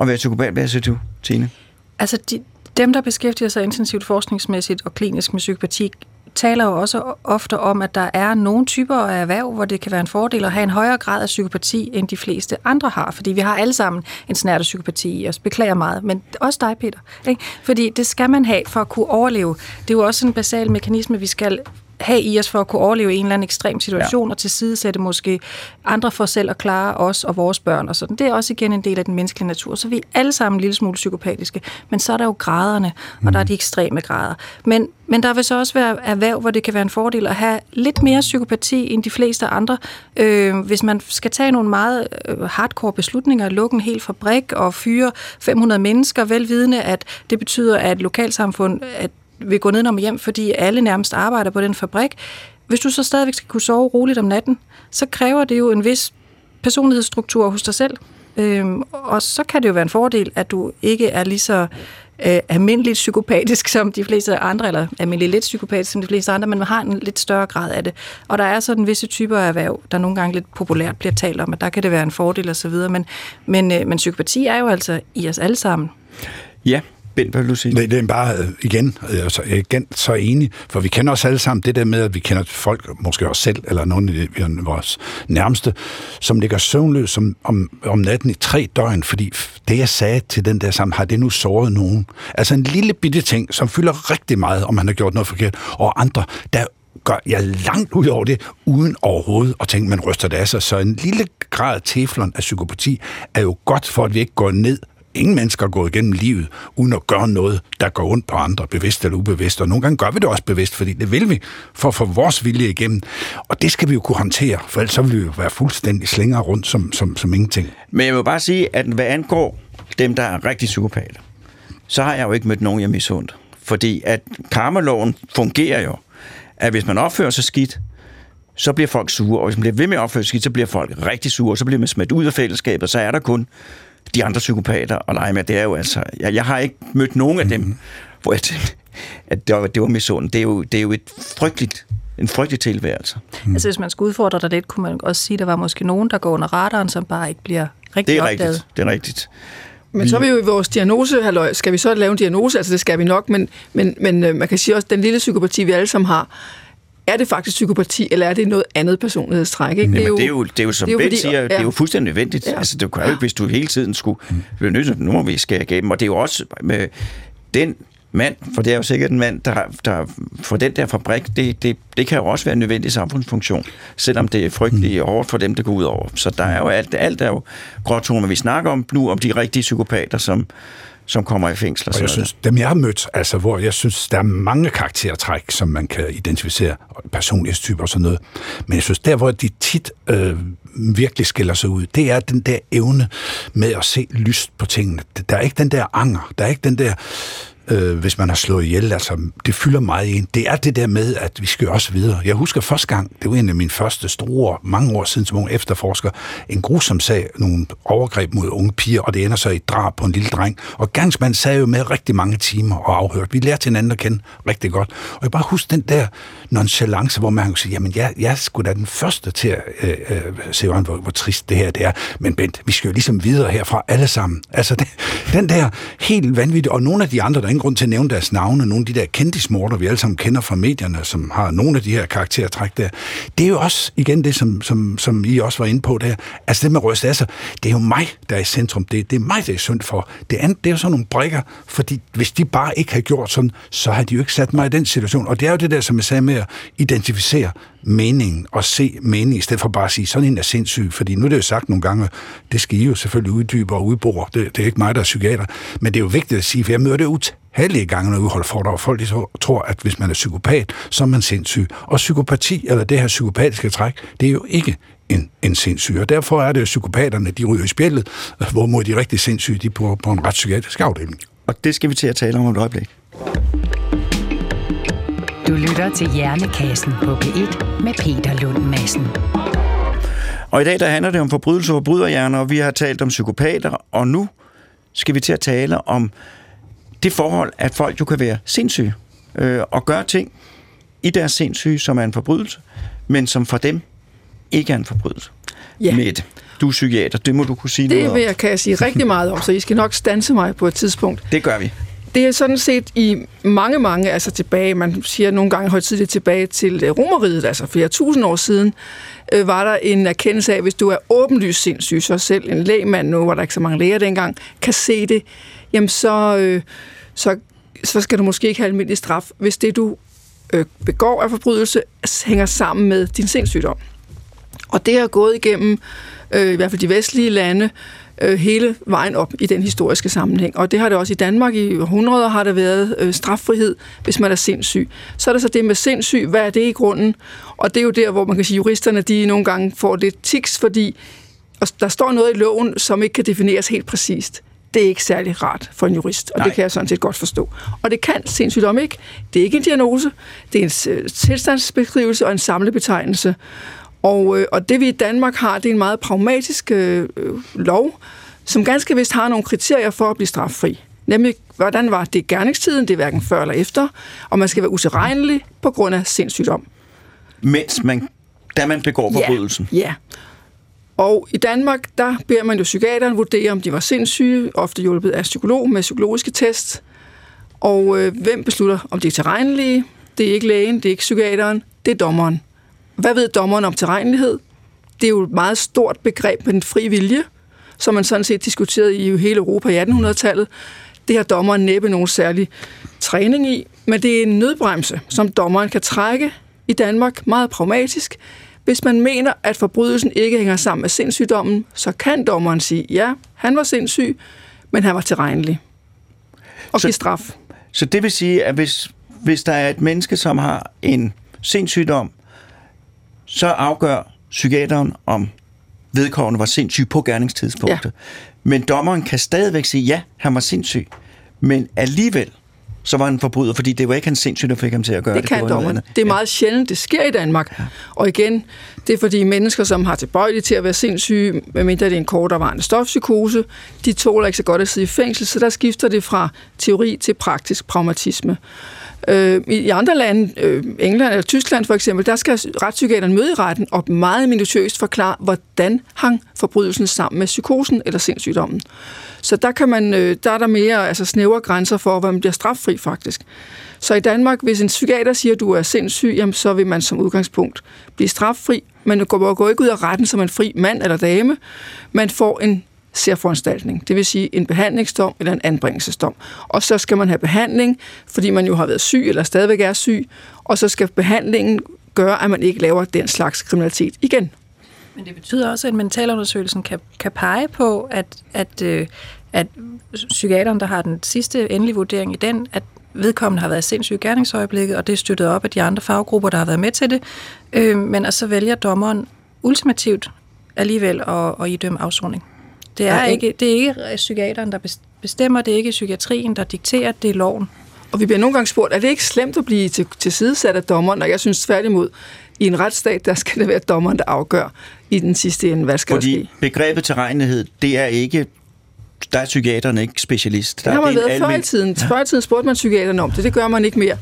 at være psykopat, hvad siger du, Tine? Altså, de, dem, der beskæftiger sig intensivt forskningsmæssigt og klinisk med psykopati, taler jo også ofte om, at der er nogle typer af erhverv, hvor det kan være en fordel at have en højere grad af psykopati, end de fleste andre har. Fordi vi har alle sammen en snært af psykopati i os. Beklager meget, men også dig, Peter. Ikke? Fordi det skal man have for at kunne overleve. Det er jo også en basal mekanisme, vi skal have i os for at kunne overleve en eller anden ekstrem situation, ja. og tilsidesætte måske andre for selv at klare os og vores børn og sådan. Det er også igen en del af den menneskelige natur. Så vi er alle sammen en lille smule psykopatiske, men så er der jo graderne, og mm. der er de ekstreme grader. Men, men der vil så også være erhverv, hvor det kan være en fordel at have lidt mere psykopati end de fleste andre. Øh, hvis man skal tage nogle meget øh, hardcore beslutninger, lukke en hel fabrik og fyre 500 mennesker, velvidende, at det betyder, at lokalsamfund, at vil gå ned og hjem, fordi alle nærmest arbejder på den fabrik. Hvis du så stadigvæk skal kunne sove roligt om natten, så kræver det jo en vis personlighedsstruktur hos dig selv. Øhm, og så kan det jo være en fordel, at du ikke er lige så øh, almindeligt psykopatisk som de fleste andre, eller almindeligt lidt psykopatisk som de fleste andre, men man har en lidt større grad af det. Og der er sådan visse typer af erhverv, der nogle gange lidt populært bliver talt om, at der kan det være en fordel osv., men, men, øh, men psykopati er jo altså i os alle sammen. Ja, Bent, hvad vil du sige? Det, det er bare øh, igen, øh, altså, igen så enig, for vi kender os alle sammen det der med, at vi kender folk, måske os selv, eller nogen af vores nærmeste, som ligger søvnløs om, om, om natten i tre døgn, fordi det, jeg sagde til den der sammen, har det nu såret nogen? Altså en lille bitte ting, som fylder rigtig meget, om man har gjort noget forkert, og andre, der gør jeg langt ud over det, uden overhovedet at tænke, man ryster det af sig. Så en lille grad teflon af psykopati er jo godt for, at vi ikke går ned Ingen mennesker går igennem livet uden at gøre noget, der går ondt på andre, bevidst eller ubevidst. Og nogle gange gør vi det også bevidst, fordi det vil vi, for at få vores vilje igennem. Og det skal vi jo kunne håndtere, for ellers så vil vi jo være fuldstændig slængere rundt som, som, som ingenting. Men jeg vil bare sige, at hvad angår dem, der er rigtig psykopater, så har jeg jo ikke mødt nogen, jeg misundt. Fordi at karmaloven fungerer jo, at hvis man opfører sig skidt, så bliver folk sure, og hvis man bliver ved med at opføre sig skidt, så bliver folk rigtig sure, så bliver man smidt ud af fællesskabet, så er der kun de andre psykopater og lege med. Det er jo altså... Jeg, jeg har ikke mødt nogen af dem, mm-hmm. hvor jeg tænkte, at det var, det var misund. Det er jo, det er jo et frygteligt en frygtelig tilværelse. Mm. Altså hvis man skulle udfordre dig lidt, kunne man også sige, at der var måske nogen, der går under radaren, som bare ikke bliver rigtig Det er opdaget. rigtigt, det er rigtigt. Men så er vi jo i vores diagnose, halløj, skal vi så lave en diagnose? Altså det skal vi nok, men, men, men øh, man kan sige også, at den lille psykopati, vi alle sammen har, er det faktisk psykopati, eller er det noget andet personlighedstræk? Ikke? Jamen, det, er jo, det, er jo, det er jo, som Ben siger, ja. det er jo fuldstændig nødvendigt. Ja. Altså, det kunne jo ikke, hvis du hele tiden skulle blive nødt til, nu må vi skære igennem. Og det er jo også med den mand, for det er jo sikkert en mand, der, der for den der fabrik, det, det, det kan jo også være en nødvendig samfundsfunktion, selvom det er frygteligt mm. hårdt for dem, det går ud over. Så der er jo alt, alt er jo gråtoner. Vi snakker om nu om de rigtige psykopater, som, som kommer i fængsel. Og jeg synes, dem jeg har mødt, altså hvor jeg synes, der er mange karaktertræk, som man kan identificere, personlighedstyper og sådan noget. Men jeg synes, der hvor de tit øh, virkelig skiller sig ud, det er den der evne med at se lyst på tingene. Der er ikke den der anger, der er ikke den der øh, hvis man har slået ihjel. Altså, det fylder meget ind. Det er det der med, at vi skal også videre. Jeg husker første gang, det var en af mine første store, mange år siden som ung efterforsker, en grusom sag, nogle overgreb mod unge piger, og det ender så i et drab på en lille dreng. Og gangsmanden sad jo med rigtig mange timer og afhørt. Vi lærte hinanden at kende rigtig godt. Og jeg bare husker den der nonchalance, hvor man kan sige, jamen jeg, jeg er sgu da den første til at øh, øh, se, hvor, hvor trist det her det er. Men Bent, vi skal jo ligesom videre herfra alle sammen. Altså det, den der helt vanvittige, og nogle af de andre, der er ingen grund til at nævne deres navne, nogle af de der kendtismorter, vi alle sammen kender fra medierne, som har nogle af de her karaktertræk der, det er jo også igen det, som, som, som I også var inde på der. Altså det med Røst altså, det er jo mig, der er i centrum. Det, det er mig, der er synd for. Det andet, det er jo sådan nogle brikker, fordi hvis de bare ikke har gjort sådan, så har de jo ikke sat mig i den situation. Og det er jo det der, som jeg sagde med at identificere meningen og se meningen, i stedet for bare at sige, sådan en er sindssyg. Fordi nu er det jo sagt nogle gange, det skal I jo selvfølgelig uddybe og udbore. Det, det er ikke mig, der er psykiater. Men det er jo vigtigt at sige, for jeg møder det utallige gange, når jeg udholder foredrag. Folk de tror, at hvis man er psykopat, så er man sindssyg. Og psykopati, eller det her psykopatiske træk, det er jo ikke en, en sindssyg. Og derfor er det jo psykopaterne, de ryger i spjældet, hvorimod de rigtig sindssyge, de er på, på en retspsykiatrisk afdeling. Og det skal vi til at tale om et øjeblik. Du lytter til Hjernekassen på P1 med Peter Lund Madsen. Og i dag der handler det om forbrydelse og forbryderhjerner, og vi har talt om psykopater, og nu skal vi til at tale om det forhold, at folk jo kan være sindssyge øh, og gøre ting i deres sindssyge, som er en forbrydelse, men som for dem ikke er en forbrydelse. Ja. Mette, du er psykiater, det må du kunne sige Det noget vil om. jeg, kan jeg sige rigtig meget om, så I skal nok stanse mig på et tidspunkt. Det gør vi. Det er sådan set i mange, mange, altså tilbage, man siger nogle gange højtidligt tilbage til øh, romeriet, altså flere tusind år siden, øh, var der en erkendelse af, at hvis du er åbenlyst sindssyg, så selv en lægmand, nu var der ikke så mange læger dengang, kan se det, jamen så, øh, så, så skal du måske ikke have almindelig straf, hvis det du øh, begår af forbrydelse hænger sammen med din sindssygdom. Og det er gået igennem, øh, i hvert fald de vestlige lande, øh, hele vejen op i den historiske sammenhæng. Og det har det også i Danmark. I århundreder har der været øh, straffrihed, hvis man er sindssyg. Så er der så det med sindssyg. Hvad er det i grunden? Og det er jo der, hvor man kan sige, at juristerne de nogle gange får lidt tiks, fordi og der står noget i loven, som ikke kan defineres helt præcist. Det er ikke særlig rart for en jurist, og Nej. Det kan jeg sådan set godt forstå. Og det kan sindssygdom ikke. Det er ikke en diagnose, det er en øh, tilstandsbeskrivelse og en samlebetegnelse. Og, øh, og det vi i Danmark har, det er en meget pragmatisk øh, øh, lov, som ganske vist har nogle kriterier for at blive straffri. Nemlig, hvordan var det gerningstiden, det er hverken før eller efter, og man skal være utilregnelig på grund af sindssygdom. Mens man, da man begår forbrydelsen. Ja, ja. Og i Danmark, der beder man jo psykiateren vurdere, om de var sindssyge, ofte hjulpet af psykolog med psykologiske test. Og øh, hvem beslutter, om de er tilregnelige? Det er ikke lægen, det er ikke psykiateren, det er dommeren. Hvad ved dommeren om tilregnelighed? Det er jo et meget stort begreb med den frie vilje, som man sådan set diskuterede i hele Europa i 1800-tallet. Det har dommeren næppe nogen særlig træning i, men det er en nødbremse, som dommeren kan trække i Danmark meget pragmatisk. Hvis man mener, at forbrydelsen ikke hænger sammen med sindssygdommen, så kan dommeren sige, ja, han var sindssyg, men han var tilregnelig. Og Så- give straf. Så det vil sige, at hvis, hvis der er et menneske, som har en sindssygdom, så afgør psykiateren, om vedkommende var sindssyg på gerningstidspunktet. Ja. Men dommeren kan stadigvæk sige, ja, han var sindssyg, men alligevel så var han forbryder, fordi det var ikke hans sindssyg, der fik ham til at gøre det. Det kan dommeren. Det er meget sjældent, det sker i Danmark. Ja. Og igen, det er fordi mennesker, som har tilbøjelighed til at være sindssyge, medmindre det er en kortervarende stofpsykose, de tåler ikke så godt at sidde i fængsel, så der skifter det fra teori til praktisk pragmatisme. Øh, I i andre lande, øh, England eller Tyskland for eksempel, der skal retspsykiateren møde i retten og meget minutiøst forklare, hvordan hang forbrydelsen sammen med psykosen eller sindssygdommen. Så der, kan man, øh, der er der mere altså snævre grænser for, hvad man bliver straffri faktisk. Så i Danmark, hvis en psykiater siger, at du er sindssyg, jamen, så vil man som udgangspunkt blive straffri. Man går, går ikke ud af retten som en fri mand eller dame. Man får en særforanstaltning, det vil sige en behandlingsdom eller en anbringelsesdom. Og så skal man have behandling, fordi man jo har været syg eller stadigvæk er syg, og så skal behandlingen gøre, at man ikke laver den slags kriminalitet igen. Men det betyder også, at mentalundersøgelsen kan, kan pege på, at, at, øh, at psykiateren, der har den sidste endelige vurdering i den, at vedkommende har været sindssyg i gerningsøjeblikket, og det er støttet op af de andre faggrupper, der har været med til det. Øh, men at så vælger dommeren ultimativt alligevel at, at idømme afsoning. Det er, ikke, det er ikke psykiateren, der bestemmer, det er ikke psykiatrien, der dikterer, det er loven. Og vi bliver nogle gange spurgt, er det ikke slemt at blive til, til sidesat af dommeren? Og jeg synes tværtimod, i en retsstat, der skal det være dommeren, der afgør i den sidste ende, hvad skal Fordi der ske. begrebet tilregnelighed, det er ikke der er psykiaterne ikke specialist. Der det har man været før i tiden. Ja. Før i tiden spurgte man psykiaterne om det. Det gør man ikke mere.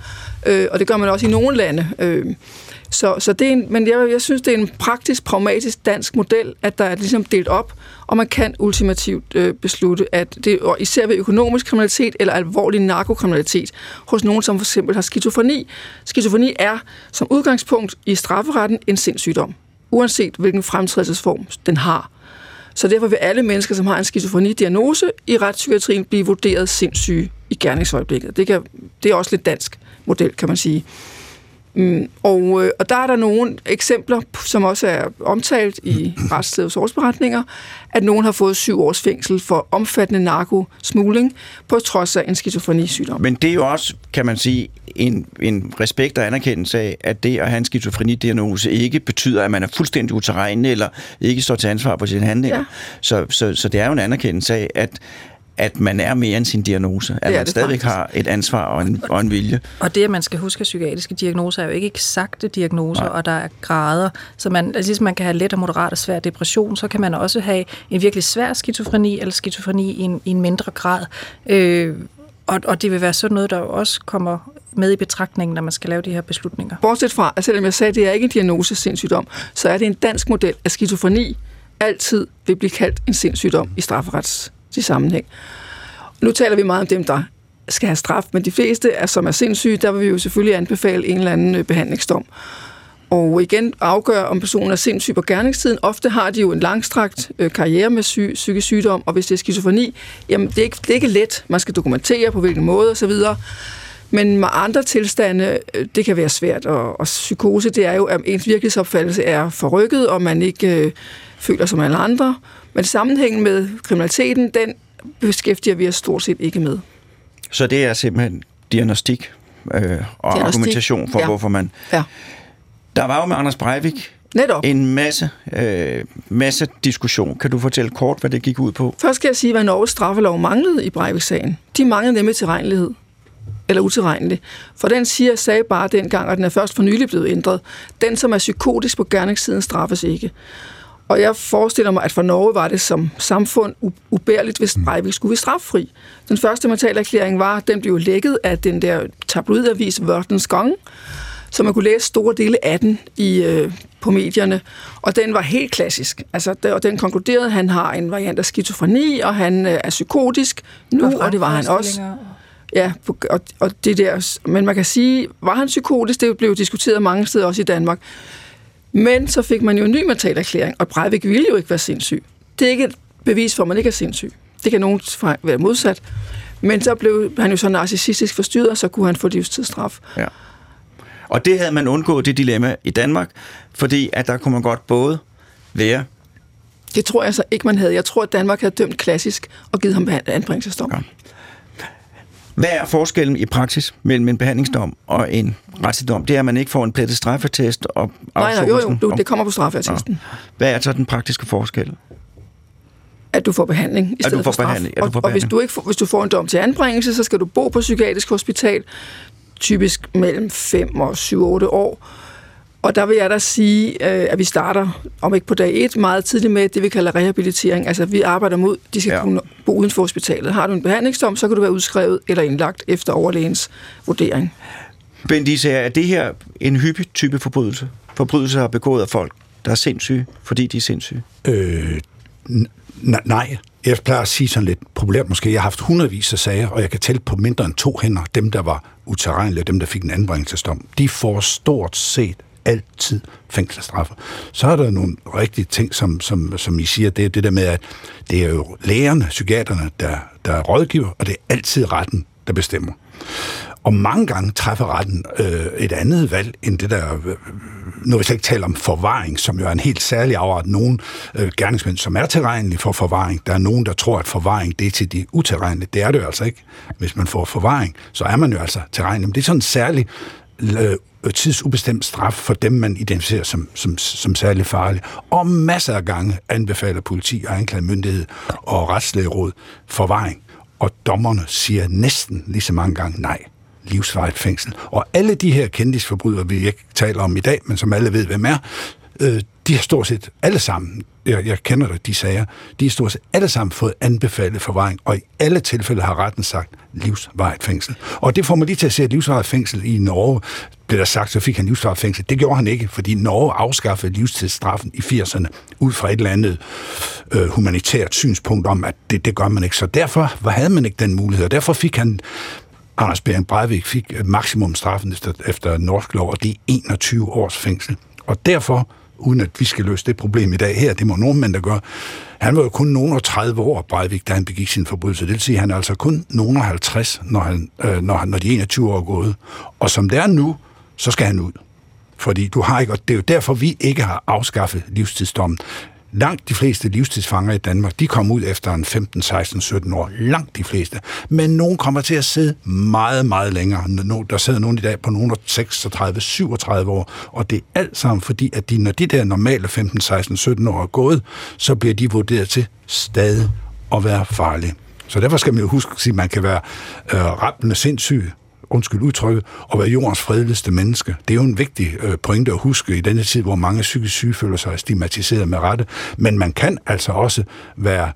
Øh, og det gør man også i nogle lande. Øh, så, så det er en, men jeg, jeg synes, det er en praktisk, pragmatisk dansk model, at der er ligesom delt op, og man kan ultimativt øh, beslutte, at det og især ved økonomisk kriminalitet eller alvorlig narkokriminalitet hos nogen, som for eksempel har skizofreni. Skizofreni er som udgangspunkt i strafferetten en sindssygdom, uanset hvilken fremtrædelsesform den har. Så derfor vil alle mennesker, som har en skizofreni-diagnose i retspsykiatrien, blive vurderet sindssyge i gerningsøjeblikket. Det, kan, det er også lidt dansk model, kan man sige. Mm, og, øh, og der er der nogle eksempler, som også er omtalt i retsstedets årsberetninger, at nogen har fået syv års fængsel for omfattende narkosmugling på trods af en skizofrenisygdom. Men det er jo også, kan man sige, en, en respekt og anerkendelse af, at det at have en skizofrenidiagnose ikke betyder, at man er fuldstændig uterrenende eller ikke står til ansvar for sine handlinger. Ja. Så, så, så det er jo en anerkendelse af, at, at man er mere end sin diagnose, at man stadigvæk faktisk. har et ansvar og en, og en vilje. Og det, at man skal huske, at psykiatriske diagnoser er jo ikke eksakte diagnoser, Nej. og der er grader. Så man, altså, ligesom man kan have let og moderat og svær depression, så kan man også have en virkelig svær skizofreni, eller skizofreni i en, i en mindre grad. Øh, og, og det vil være sådan noget, der også kommer med i betragtningen, når man skal lave de her beslutninger. Bortset fra, at selvom jeg sagde, at det er ikke en diagnose sindssygdom, så er det en dansk model, at skizofreni altid vil blive kaldt en sindssygdom i strafferets i sammenhæng. Nu taler vi meget om dem, der skal have straf, men de fleste, er, som er sindssyge, der vil vi jo selvfølgelig anbefale en eller anden øh, behandlingsdom. Og igen afgør, om personen er sindssyg på gerningstiden. Ofte har de jo en langstrakt øh, karriere med syg, psykisk sygdom, og hvis det er skizofreni, jamen det er, ikke, det er ikke let. Man skal dokumentere på hvilken måde osv. Men med andre tilstande, øh, det kan være svært. Og, og psykose, det er jo, at ens virkelighedsopfattelse er forrykket, og man ikke øh, føler som alle andre. Men sammenhængen med kriminaliteten, den beskæftiger vi os stort set ikke med. Så det er simpelthen diagnostik øh, og diagnostik. argumentation for, ja. hvorfor man... Ja. Der var jo med Anders Breivik Netop. en masse, øh, masse diskussion. Kan du fortælle kort, hvad det gik ud på? Først skal jeg sige, hvad Norges straffelov manglede i Breivik-sagen. De manglede nemlig tilregnelighed eller utilregnelig. For den siger, sagde bare dengang, at den er først for nylig blevet ændret. Den, som er psykotisk på gerningssiden, straffes ikke. Og jeg forestiller mig, at for Norge var det som samfund ubærligt, hvis mm. Breivik skulle være straffri. Den første mentalerklæring var, at den blev lækket af den der tabloidavis Vørtens Gang, så man kunne læse store dele af den i, øh, på medierne. Og den var helt klassisk. Altså, der, og den konkluderede, at han har en variant af skizofreni, og han øh, er psykotisk nu, og, og det var han også. Ja, og, og det der, men man kan sige, var han psykotisk? Det blev diskuteret mange steder, også i Danmark. Men så fik man jo en ny mentalerklæring, og Breivik ville jo ikke være sindssyg. Det er ikke et bevis for, at man ikke er sindssyg. Det kan nogen være modsat. Men så blev han jo så narcissistisk forstyrret, og så kunne han få livstidsstraf. Ja. Og det havde man undgået, det dilemma i Danmark, fordi at der kunne man godt både være... Det tror jeg så ikke, man havde. Jeg tror, at Danmark havde dømt klassisk og givet ham anbringelsesdom. Ja. Hvad er forskellen i praksis mellem en behandlingsdom og en retsdom? Det er, at man ikke får en plettet straffetest og Nej, nej, jo, jo, du, det kommer på straffeattesten. Ja. Hvad er så den praktiske forskel? At du får behandling i stedet du får for straf. Behandling. Ja, du får og, og hvis, du ikke får, hvis du får en dom til anbringelse, så skal du bo på psykiatrisk hospital, typisk mellem 5 og 7-8 år, og der vil jeg da sige, øh, at vi starter, om ikke på dag 1, meget tidligt med det, vi kalder rehabilitering. Altså, vi arbejder mod, de skal ja. kunne bo uden for hospitalet. Har du en behandlingsdom, så kan du være udskrevet eller indlagt efter overlægens vurdering. Bendis, er det her en hyppig type forbrydelse? Forbrydelser har begået af folk, der er sindssyge, fordi de er sindssyge? Øh, nej. Jeg plejer at sige sådan lidt populært måske. Jeg har haft hundredvis af sager, og jeg kan tælle på mindre end to hænder, dem der var uterrenlige, dem der fik en anbringelsesdom. De får stort set altid fængselsstraffe. Så er der nogle rigtige ting, som, som, som I siger, det er det der med, at det er jo lægerne, psykiaterne, der, der er rådgiver, og det er altid retten, der bestemmer. Og mange gange træffer retten øh, et andet valg end det der, øh, når vi slet ikke taler om forvaring, som jo er en helt særlig afret. Nogle øh, gerningsmænd, som er tilregnelige for forvaring. Der er nogen, der tror, at forvaring det er til de utilregnelige. Det er det jo altså ikke. Hvis man får forvaring, så er man jo altså tilregnelig. Men det er sådan en særlig Øh, tidsubestemt straf for dem, man identificerer som, som, som særlig farlige. Og masser af gange anbefaler politi og anklagemyndighed og retslægeråd forvaring. Og dommerne siger næsten lige så mange gange nej livsvarigt fængsel. Og alle de her kendisforbrydere, vi ikke taler om i dag, men som alle ved, hvem er, øh, de har stort set alle sammen, jeg, jeg kender det, de sager, de har stort set alle sammen fået anbefalet forvaring, og i alle tilfælde har retten sagt livsvarigt fængsel. Og det får mig lige til at se, at livsvarigt fængsel i Norge, blev der sagt, så fik han livsvarigt fængsel. Det gjorde han ikke, fordi Norge afskaffede livstidsstraffen i 80'erne ud fra et eller andet øh, humanitært synspunkt om, at det, det gør man ikke. Så derfor havde man ikke den mulighed, og derfor fik han Anders Bering Breivik fik maksimumstraffen efter, efter norsk lov, og det er 21 års fængsel. Og derfor uden at vi skal løse det problem i dag her. Det må nordmænd, der gør. Han var jo kun nogen og 30 år, Breivik, da han begik sin forbrydelse. Det vil sige, at han er altså kun nogen og 50, når, han, øh, når, han, når de 21 år er gået. Og som det er nu, så skal han ud. Fordi du har ikke, og det er jo derfor, vi ikke har afskaffet livstidsdommen. Langt de fleste livstidsfanger i Danmark, de kommer ud efter en 15, 16, 17 år. Langt de fleste. Men nogen kommer til at sidde meget, meget længere. Der sidder nogen i dag på nogen 36, 37 år. Og det er alt sammen fordi, at de, når de der normale 15, 16, 17 år er gået, så bliver de vurderet til stadig at være farlige. Så derfor skal man jo huske at man kan være øh, rappende sindssyg, undskyld udtrykket, at være jordens fredeligste menneske. Det er jo en vigtig øh, pointe at huske i denne tid, hvor mange psykisk syge føler sig stigmatiseret med rette. Men man kan altså også være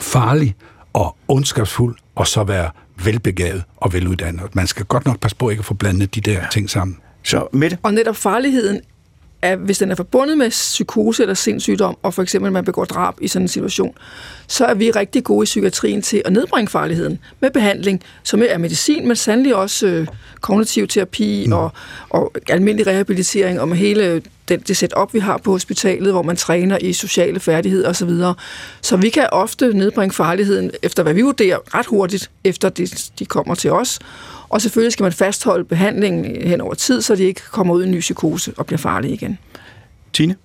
farlig og ondskabsfuld, og så være velbegavet og veluddannet. Man skal godt nok passe på ikke at få blandet de der ting sammen. Så Mette? Og netop farligheden at hvis den er forbundet med psykose eller sindssygdom, og for eksempel man begår drab i sådan en situation, så er vi rigtig gode i psykiatrien til at nedbringe farligheden med behandling, som er medicin, men sandelig også øh, kognitiv terapi mm. og, og almindelig rehabilitering, og med hele den, det setup, vi har på hospitalet, hvor man træner i sociale færdigheder osv. Så, så vi kan ofte nedbringe farligheden, efter hvad vi vurderer, ret hurtigt, efter de, de kommer til os. Og selvfølgelig skal man fastholde behandlingen hen over tid, så de ikke kommer ud i en ny psykose og bliver farlige igen. Tine?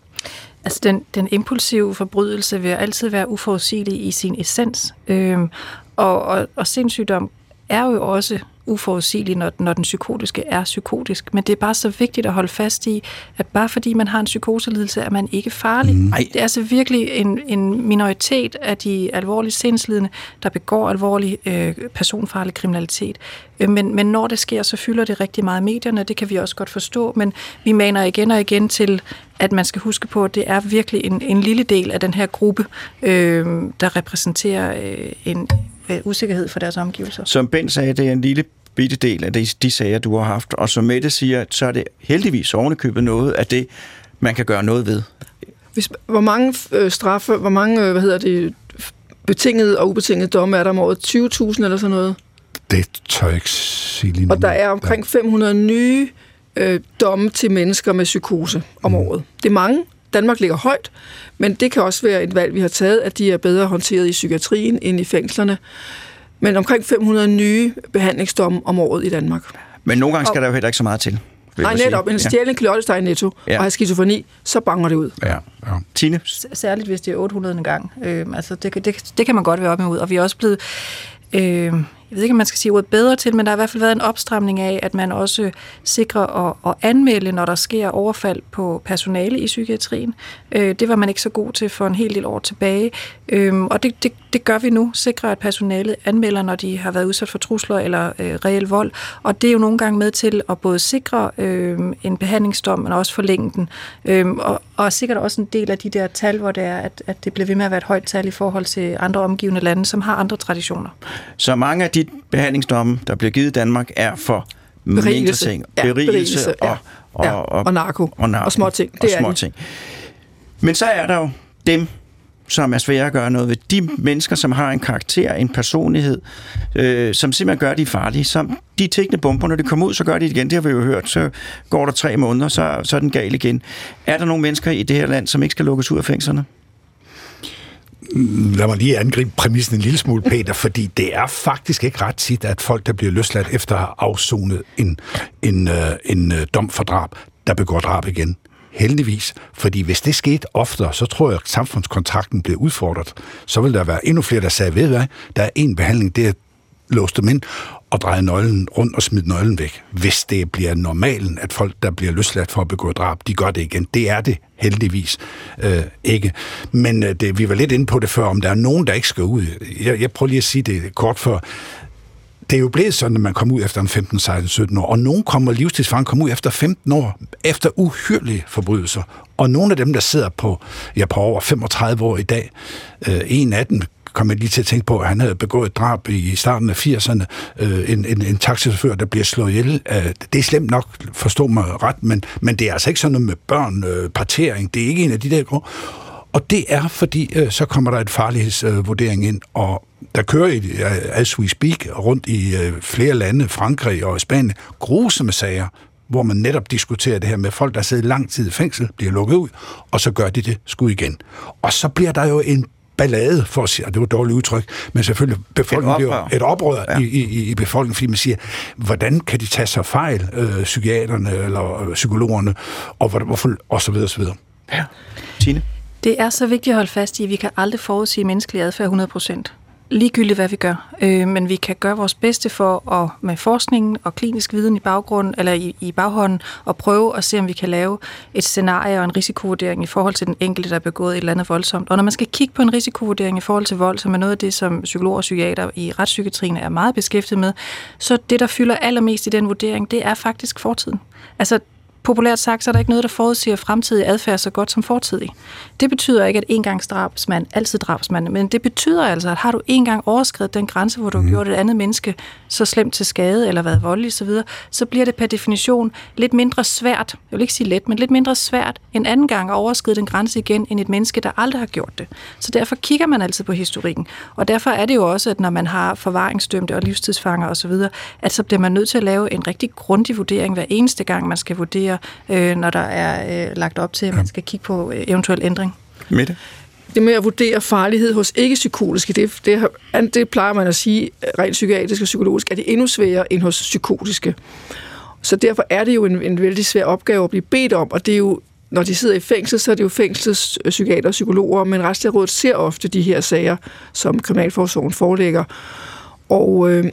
Altså, den, den impulsive forbrydelse vil altid være uforudsigelig i sin essens. Øhm, og, og, og sindssygdom er jo også uforudsigelig, når, når den psykotiske er psykotisk. Men det er bare så vigtigt at holde fast i, at bare fordi man har en psykoselidelse, er man ikke farlig. Mm. Det er altså virkelig en, en minoritet af de alvorlige sindslidende, der begår alvorlig øh, personfarlig kriminalitet. Øh, men, men når det sker, så fylder det rigtig meget medierne, det kan vi også godt forstå, men vi maner igen og igen til, at man skal huske på, at det er virkelig en, en lille del af den her gruppe, øh, der repræsenterer øh, en øh, usikkerhed for deres omgivelser. Som Ben sagde, det er en lille bitte del af de, de sager, du har haft. Og som Mette siger, så er det heldigvis ovenikøbet noget af det, man kan gøre noget ved. Hvis, hvor mange øh, straffe, hvor mange, øh, hvad hedder det, betingede og ubetingede domme er der om året? 20.000 eller sådan noget? Det tør jeg ikke sige lige nu. Og der er omkring 500 nye øh, domme til mennesker med psykose om mm. året. Det er mange. Danmark ligger højt, men det kan også være et valg, vi har taget, at de er bedre håndteret i psykiatrien end i fængslerne men omkring 500 nye behandlingsdomme om året i Danmark. Men nogle gange skal og, der jo heller ikke så meget til. Nej, netop. En stjælen ja. i netto ja. og har skizofreni, så banger det ud. Ja. ja. Tine? Særligt hvis det er 800 en gang. Øh, altså det, det, det kan man godt være op med ud. Og vi er også blevet... Øh, jeg ved ikke, om man skal sige ordet bedre til, men der har i hvert fald været en opstramning af, at man også sikrer at, at anmelde, når der sker overfald på personale i psykiatrien. Øh, det var man ikke så god til for en hel del år tilbage, øh, og det, det, det gør vi nu. Sikrer, at personalet anmelder, når de har været udsat for trusler eller øh, reel vold, og det er jo nogle gange med til at både sikre øh, en behandlingsdom, men også forlænge den. Øh, og, og sikkert også en del af de der tal, hvor det er, at, at det bliver ved med at være et højt tal i forhold til andre omgivende lande, som har andre traditioner. Så mange af de behandlingsdomme, der bliver givet i Danmark, er for berigelse, ting. Ja, berigelse, berigelse og, ja. og, ja. og, og, narko og, narko, og små ting. Det og er små ting. Men så er der jo dem, som er svære at gøre noget ved. De mennesker, som har en karakter, en personlighed, øh, som simpelthen gør de farlige. Som de tækkende bomber, når de kommer ud, så gør de det igen. Det har vi jo hørt. Så går der tre måneder, så, så er den gal igen. Er der nogle mennesker i det her land, som ikke skal lukkes ud af fængslerne? Lad mig lige angribe præmissen en lille smule, Peter, fordi det er faktisk ikke ret tit, at folk, der bliver løsladt efter at have afsonet en, en, øh, en, en øh, dom for drab, der begår drab igen. Heldigvis. Fordi hvis det skete oftere, så tror jeg, at samfundskontrakten bliver udfordret. Så vil der være endnu flere, der sagde, ved hvad, der er en behandling, det er låse dem ind og dreje nøglen rundt og smide nøglen væk. Hvis det bliver normalen, at folk, der bliver løsladt for at begå drab, de gør det igen. Det er det heldigvis øh, ikke. Men øh, det, vi var lidt inde på det før, om der er nogen, der ikke skal ud. Jeg, jeg prøver lige at sige det kort for det er jo blevet sådan, at man kommer ud efter en 15, 16, 17 år, og nogen kommer livstidsfange kommer ud efter 15 år, efter uhyrlige forbrydelser. Og nogle af dem, der sidder på, ja, på over 35 år i dag, øh, en af dem kom jeg lige til at tænke på, at han havde begået et drab i starten af 80'erne. Øh, en, en, en taxichauffør, der bliver slået ihjel. Øh, det er slemt nok, forstå mig ret, men, men det er altså ikke sådan noget med børn, øh, partering. Det er ikke en af de der og det er, fordi øh, så kommer der et farlighedsvurdering øh, ind, og der kører, i, øh, as we speak, rundt i øh, flere lande, Frankrig og Spanien, grusomme sager, hvor man netop diskuterer det her med folk, der sidder lang tid i fængsel, bliver lukket ud, og så gør de det sgu igen. Og så bliver der jo en ballade, for at sige, og det var et dårligt udtryk, men selvfølgelig befolkningen et oprør, et oprør ja. i, i, i befolkningen, fordi man siger, hvordan kan de tage sig fejl, øh, psykiaterne eller øh, psykologerne, og, hvorfor, og så videre, og så videre. Ja. Tine? Det er så vigtigt at holde fast i, at vi kan aldrig forudsige menneskelig adfærd 100 procent ligegyldigt, hvad vi gør. Øh, men vi kan gøre vores bedste for at med forskningen og klinisk viden i baggrund eller i, i baghånden og prøve at se, om vi kan lave et scenarie og en risikovurdering i forhold til den enkelte, der er begået et eller andet voldsomt. Og når man skal kigge på en risikovurdering i forhold til vold, som er noget af det, som psykologer og psykiater i retspsykiatrien er meget beskæftiget med, så det, der fylder allermest i den vurdering, det er faktisk fortiden. Altså, populært sagt, så er der ikke noget, der forudsiger fremtidig adfærd så godt som fortidig. Det betyder ikke, at engangsdrabsmand altid drabsmand, men det betyder altså, at har du en gang overskrevet den grænse, hvor du har mm. gjort et andet menneske så slemt til skade eller været voldelig osv., så, så bliver det per definition lidt mindre svært, jeg vil ikke sige let, men lidt mindre svært en anden gang at overskride den grænse igen, end et menneske, der aldrig har gjort det. Så derfor kigger man altid på historikken. Og derfor er det jo også, at når man har forvaringsdømte og livstidsfanger osv., at så bliver man nødt til at lave en rigtig grundig vurdering hver eneste gang, man skal vurdere, øh, når der er øh, lagt op til, at man skal kigge på øh, eventuel ændring. Mette? Det med at vurdere farlighed hos ikke-psykotiske, det, det, det plejer man at sige rent psykiatrisk og psykologisk, er det endnu sværere end hos psykotiske. Så derfor er det jo en, en vældig svær opgave at blive bedt om, og det er jo når de sidder i fængsel, så er det jo fængslets psykiater og psykologer, men Retslægerådet ser ofte de her sager, som Kriminalforsorgen forelægger. Og, øh,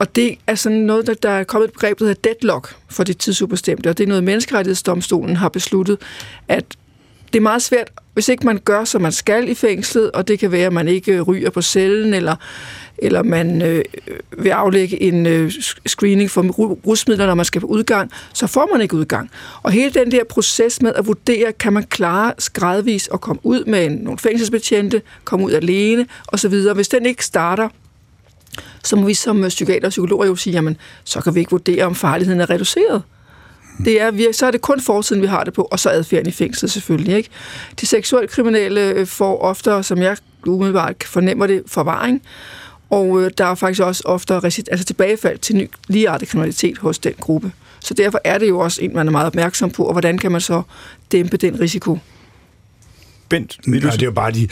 og det er sådan noget, der, der er kommet et begreb, der hedder deadlock for det tidsubestemte, og det er noget, menneskerettighedsdomstolen har besluttet, at det er meget svært, hvis ikke man gør, som man skal i fængslet, og det kan være, at man ikke ryger på cellen, eller, eller man øh, vil aflægge en øh, screening for rusmidler, når man skal på udgang, så får man ikke udgang. Og hele den der proces med at vurdere, kan man klare gradvis at komme ud med en, nogle fængselsbetjente, komme ud alene osv., hvis den ikke starter, så må vi som øh, psykiater og psykologer jo sige, jamen, så kan vi ikke vurdere, om farligheden er reduceret. Det er, så er det kun fortiden, vi har det på, og så adfærden i fængsel selvfølgelig. Ikke? De seksuelt kriminelle øh, får ofte, som jeg umiddelbart fornemmer det, forvaring, og øh, der er faktisk også ofte altså tilbagefald til ny, ligeartet kriminalitet hos den gruppe. Så derfor er det jo også en, man er meget opmærksom på, og hvordan kan man så dæmpe den risiko? Bent, ja, det er jo bare de,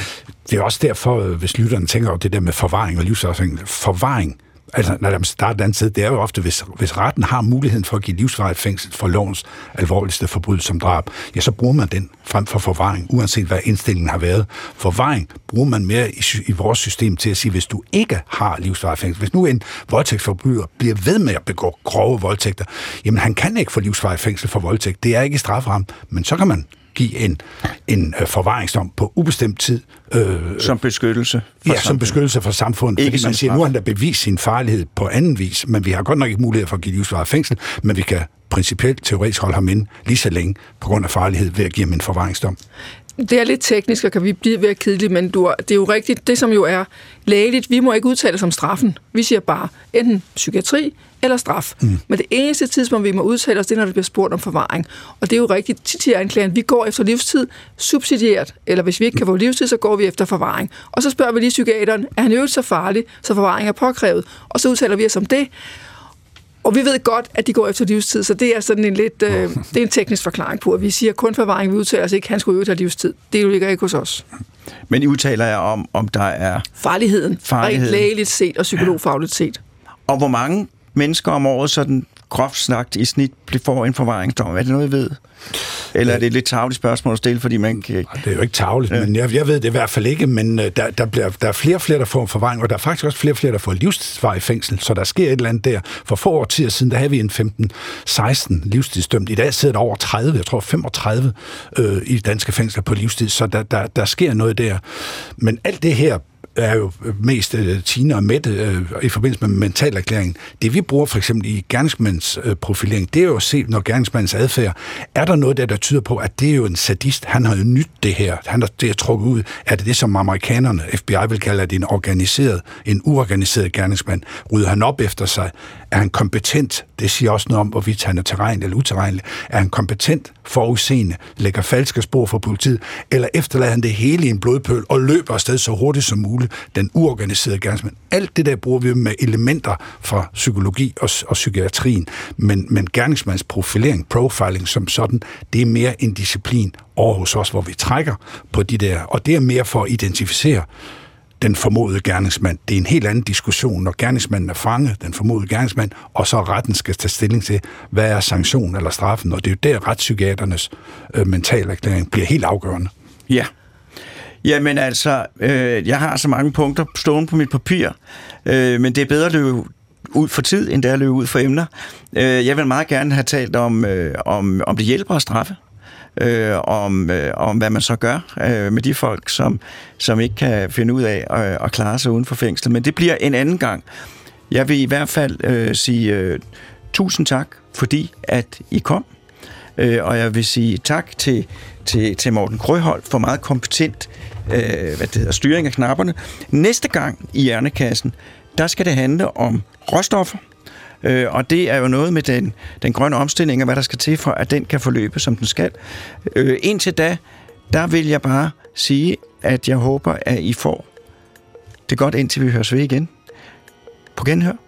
det er også derfor, øh, hvis lytterne tænker over det der med forvaring og livsafhængighed. Forvaring Altså, når der starter andet sted, det er jo ofte, hvis, hvis retten har muligheden for at give livsvarigt fængsel for lovens alvorligste forbrydelse som drab, ja, så bruger man den frem for forvaring, uanset hvad indstillingen har været. Forvaring bruger man mere i, i vores system til at sige, hvis du ikke har livsvarigt fængsel, hvis nu en voldtægtsforbryder bliver ved med at begå grove voldtægter, jamen han kan ikke få livsvarigt fængsel for voldtægt. Det er ikke strafram, men så kan man give en, en øh, forvaringsdom på ubestemt tid. Øh, som beskyttelse Ja, samfundet. som beskyttelse for samfundet. Ikke fordi man siger, nu har han da bevist sin farlighed på anden vis, men vi har godt nok ikke mulighed for at give livsvaret fængsel, men vi kan principielt teoretisk holde ham ind lige så længe på grund af farlighed ved at give ham en forvaringsdom. Det er lidt teknisk, og kan vi blive ved kedeligt, men du, det er jo rigtigt, det som jo er lægeligt, vi må ikke udtale os om straffen. Vi siger bare enten psykiatri eller straf. Mm. Men det eneste tidspunkt, vi må udtale os, det er, når det bliver spurgt om forvaring. Og det er jo rigtigt tit til anklageren, vi går efter livstid subsidieret, eller hvis vi ikke kan få livstid, så går vi efter forvaring. Og så spørger vi lige psykiateren, er han øvet så farlig, så forvaring er påkrævet? Og så udtaler vi os om det. Og vi ved godt, at de går efter livstid, så det er sådan en lidt, øh, det er en teknisk forklaring på, at vi siger kun forvaring, vi udtaler os ikke, han skulle øve livstid. Det ligger ikke hos os. Men I udtaler jeg om, om der er... Farligheden, farligheden. rent lægeligt set og psykologfagligt set. Og hvor mange mennesker om året, sådan groft snagt i snit, får en forvaringsdom? Er det noget, I ved? Eller er det et lidt tavligt spørgsmål at stille, fordi man kan... Det er jo ikke tavligt, ja. men jeg, jeg ved det i hvert fald ikke, men øh, der, der, bliver, der er flere og flere, der får forvaring, og der er faktisk også flere og flere, der får livstidsvar i fængsel, så der sker et eller andet der. For få år tid siden, der havde vi en 15-16 livstidsdømt. I dag sidder der over 30, jeg tror 35 øh, i danske fængsler på livstid, så der, der, der sker noget der. Men alt det her er jo mest øh, Tina og Mette øh, i forbindelse med mentalerklæringen. Det vi bruger for eksempel i gerningsmandens øh, profilering, det er jo at se, når gerningsmandens adfærd, er der noget der, der tyder på, at det er jo en sadist, han har jo nyt det her, han har det er trukket ud, er det det, som amerikanerne, FBI vil kalde det en organiseret, en uorganiseret gerningsmand, rydder han op efter sig, er han kompetent, det siger også noget om, hvorvidt han er terræn eller uterrenelig, er han kompetent, forudseende, lægger falske spor for politiet, eller efterlader han det hele i en blodpøl og løber afsted så hurtigt som muligt, den uorganiserede gerningsmand. Alt det der bruger vi med elementer fra psykologi og, og psykiatrien, men, men gerningsmandsprofilering, profiling som sådan, det er mere en disciplin. Over hos os, hvor vi trækker på de der, og det er mere for at identificere den formodede gerningsmand. Det er en helt anden diskussion, når gerningsmanden er fanget, den formodede gerningsmand, og så retten skal tage stilling til, hvad er sanktionen eller straffen, og det er jo der retspsykiaternes øh, mentalerklæring bliver helt afgørende. Ja. Jamen altså, øh, jeg har så mange punkter stående på mit papir, øh, men det er bedre at løbe ud for tid, end det er at løbe ud for emner. Øh, jeg vil meget gerne have talt om, øh, om, om det hjælper at straffe øh, om, øh, om hvad man så gør øh, med de folk, som, som ikke kan finde ud af at, at klare sig uden for fængslet. Men det bliver en anden gang. Jeg vil i hvert fald øh, sige øh, tusind tak, fordi at I kom. Øh, og jeg vil sige tak til, til, til Morten Krøhold for meget kompetent øh, hvad det hedder, styring af knapperne. Næste gang i Hjernekassen, der skal det handle om råstoffer, Øh, og det er jo noget med den, den grønne omstilling, og hvad der skal til for, at den kan forløbe, som den skal. Øh, indtil da, der vil jeg bare sige, at jeg håber, at I får det godt, indtil vi høres ved igen. På genhør.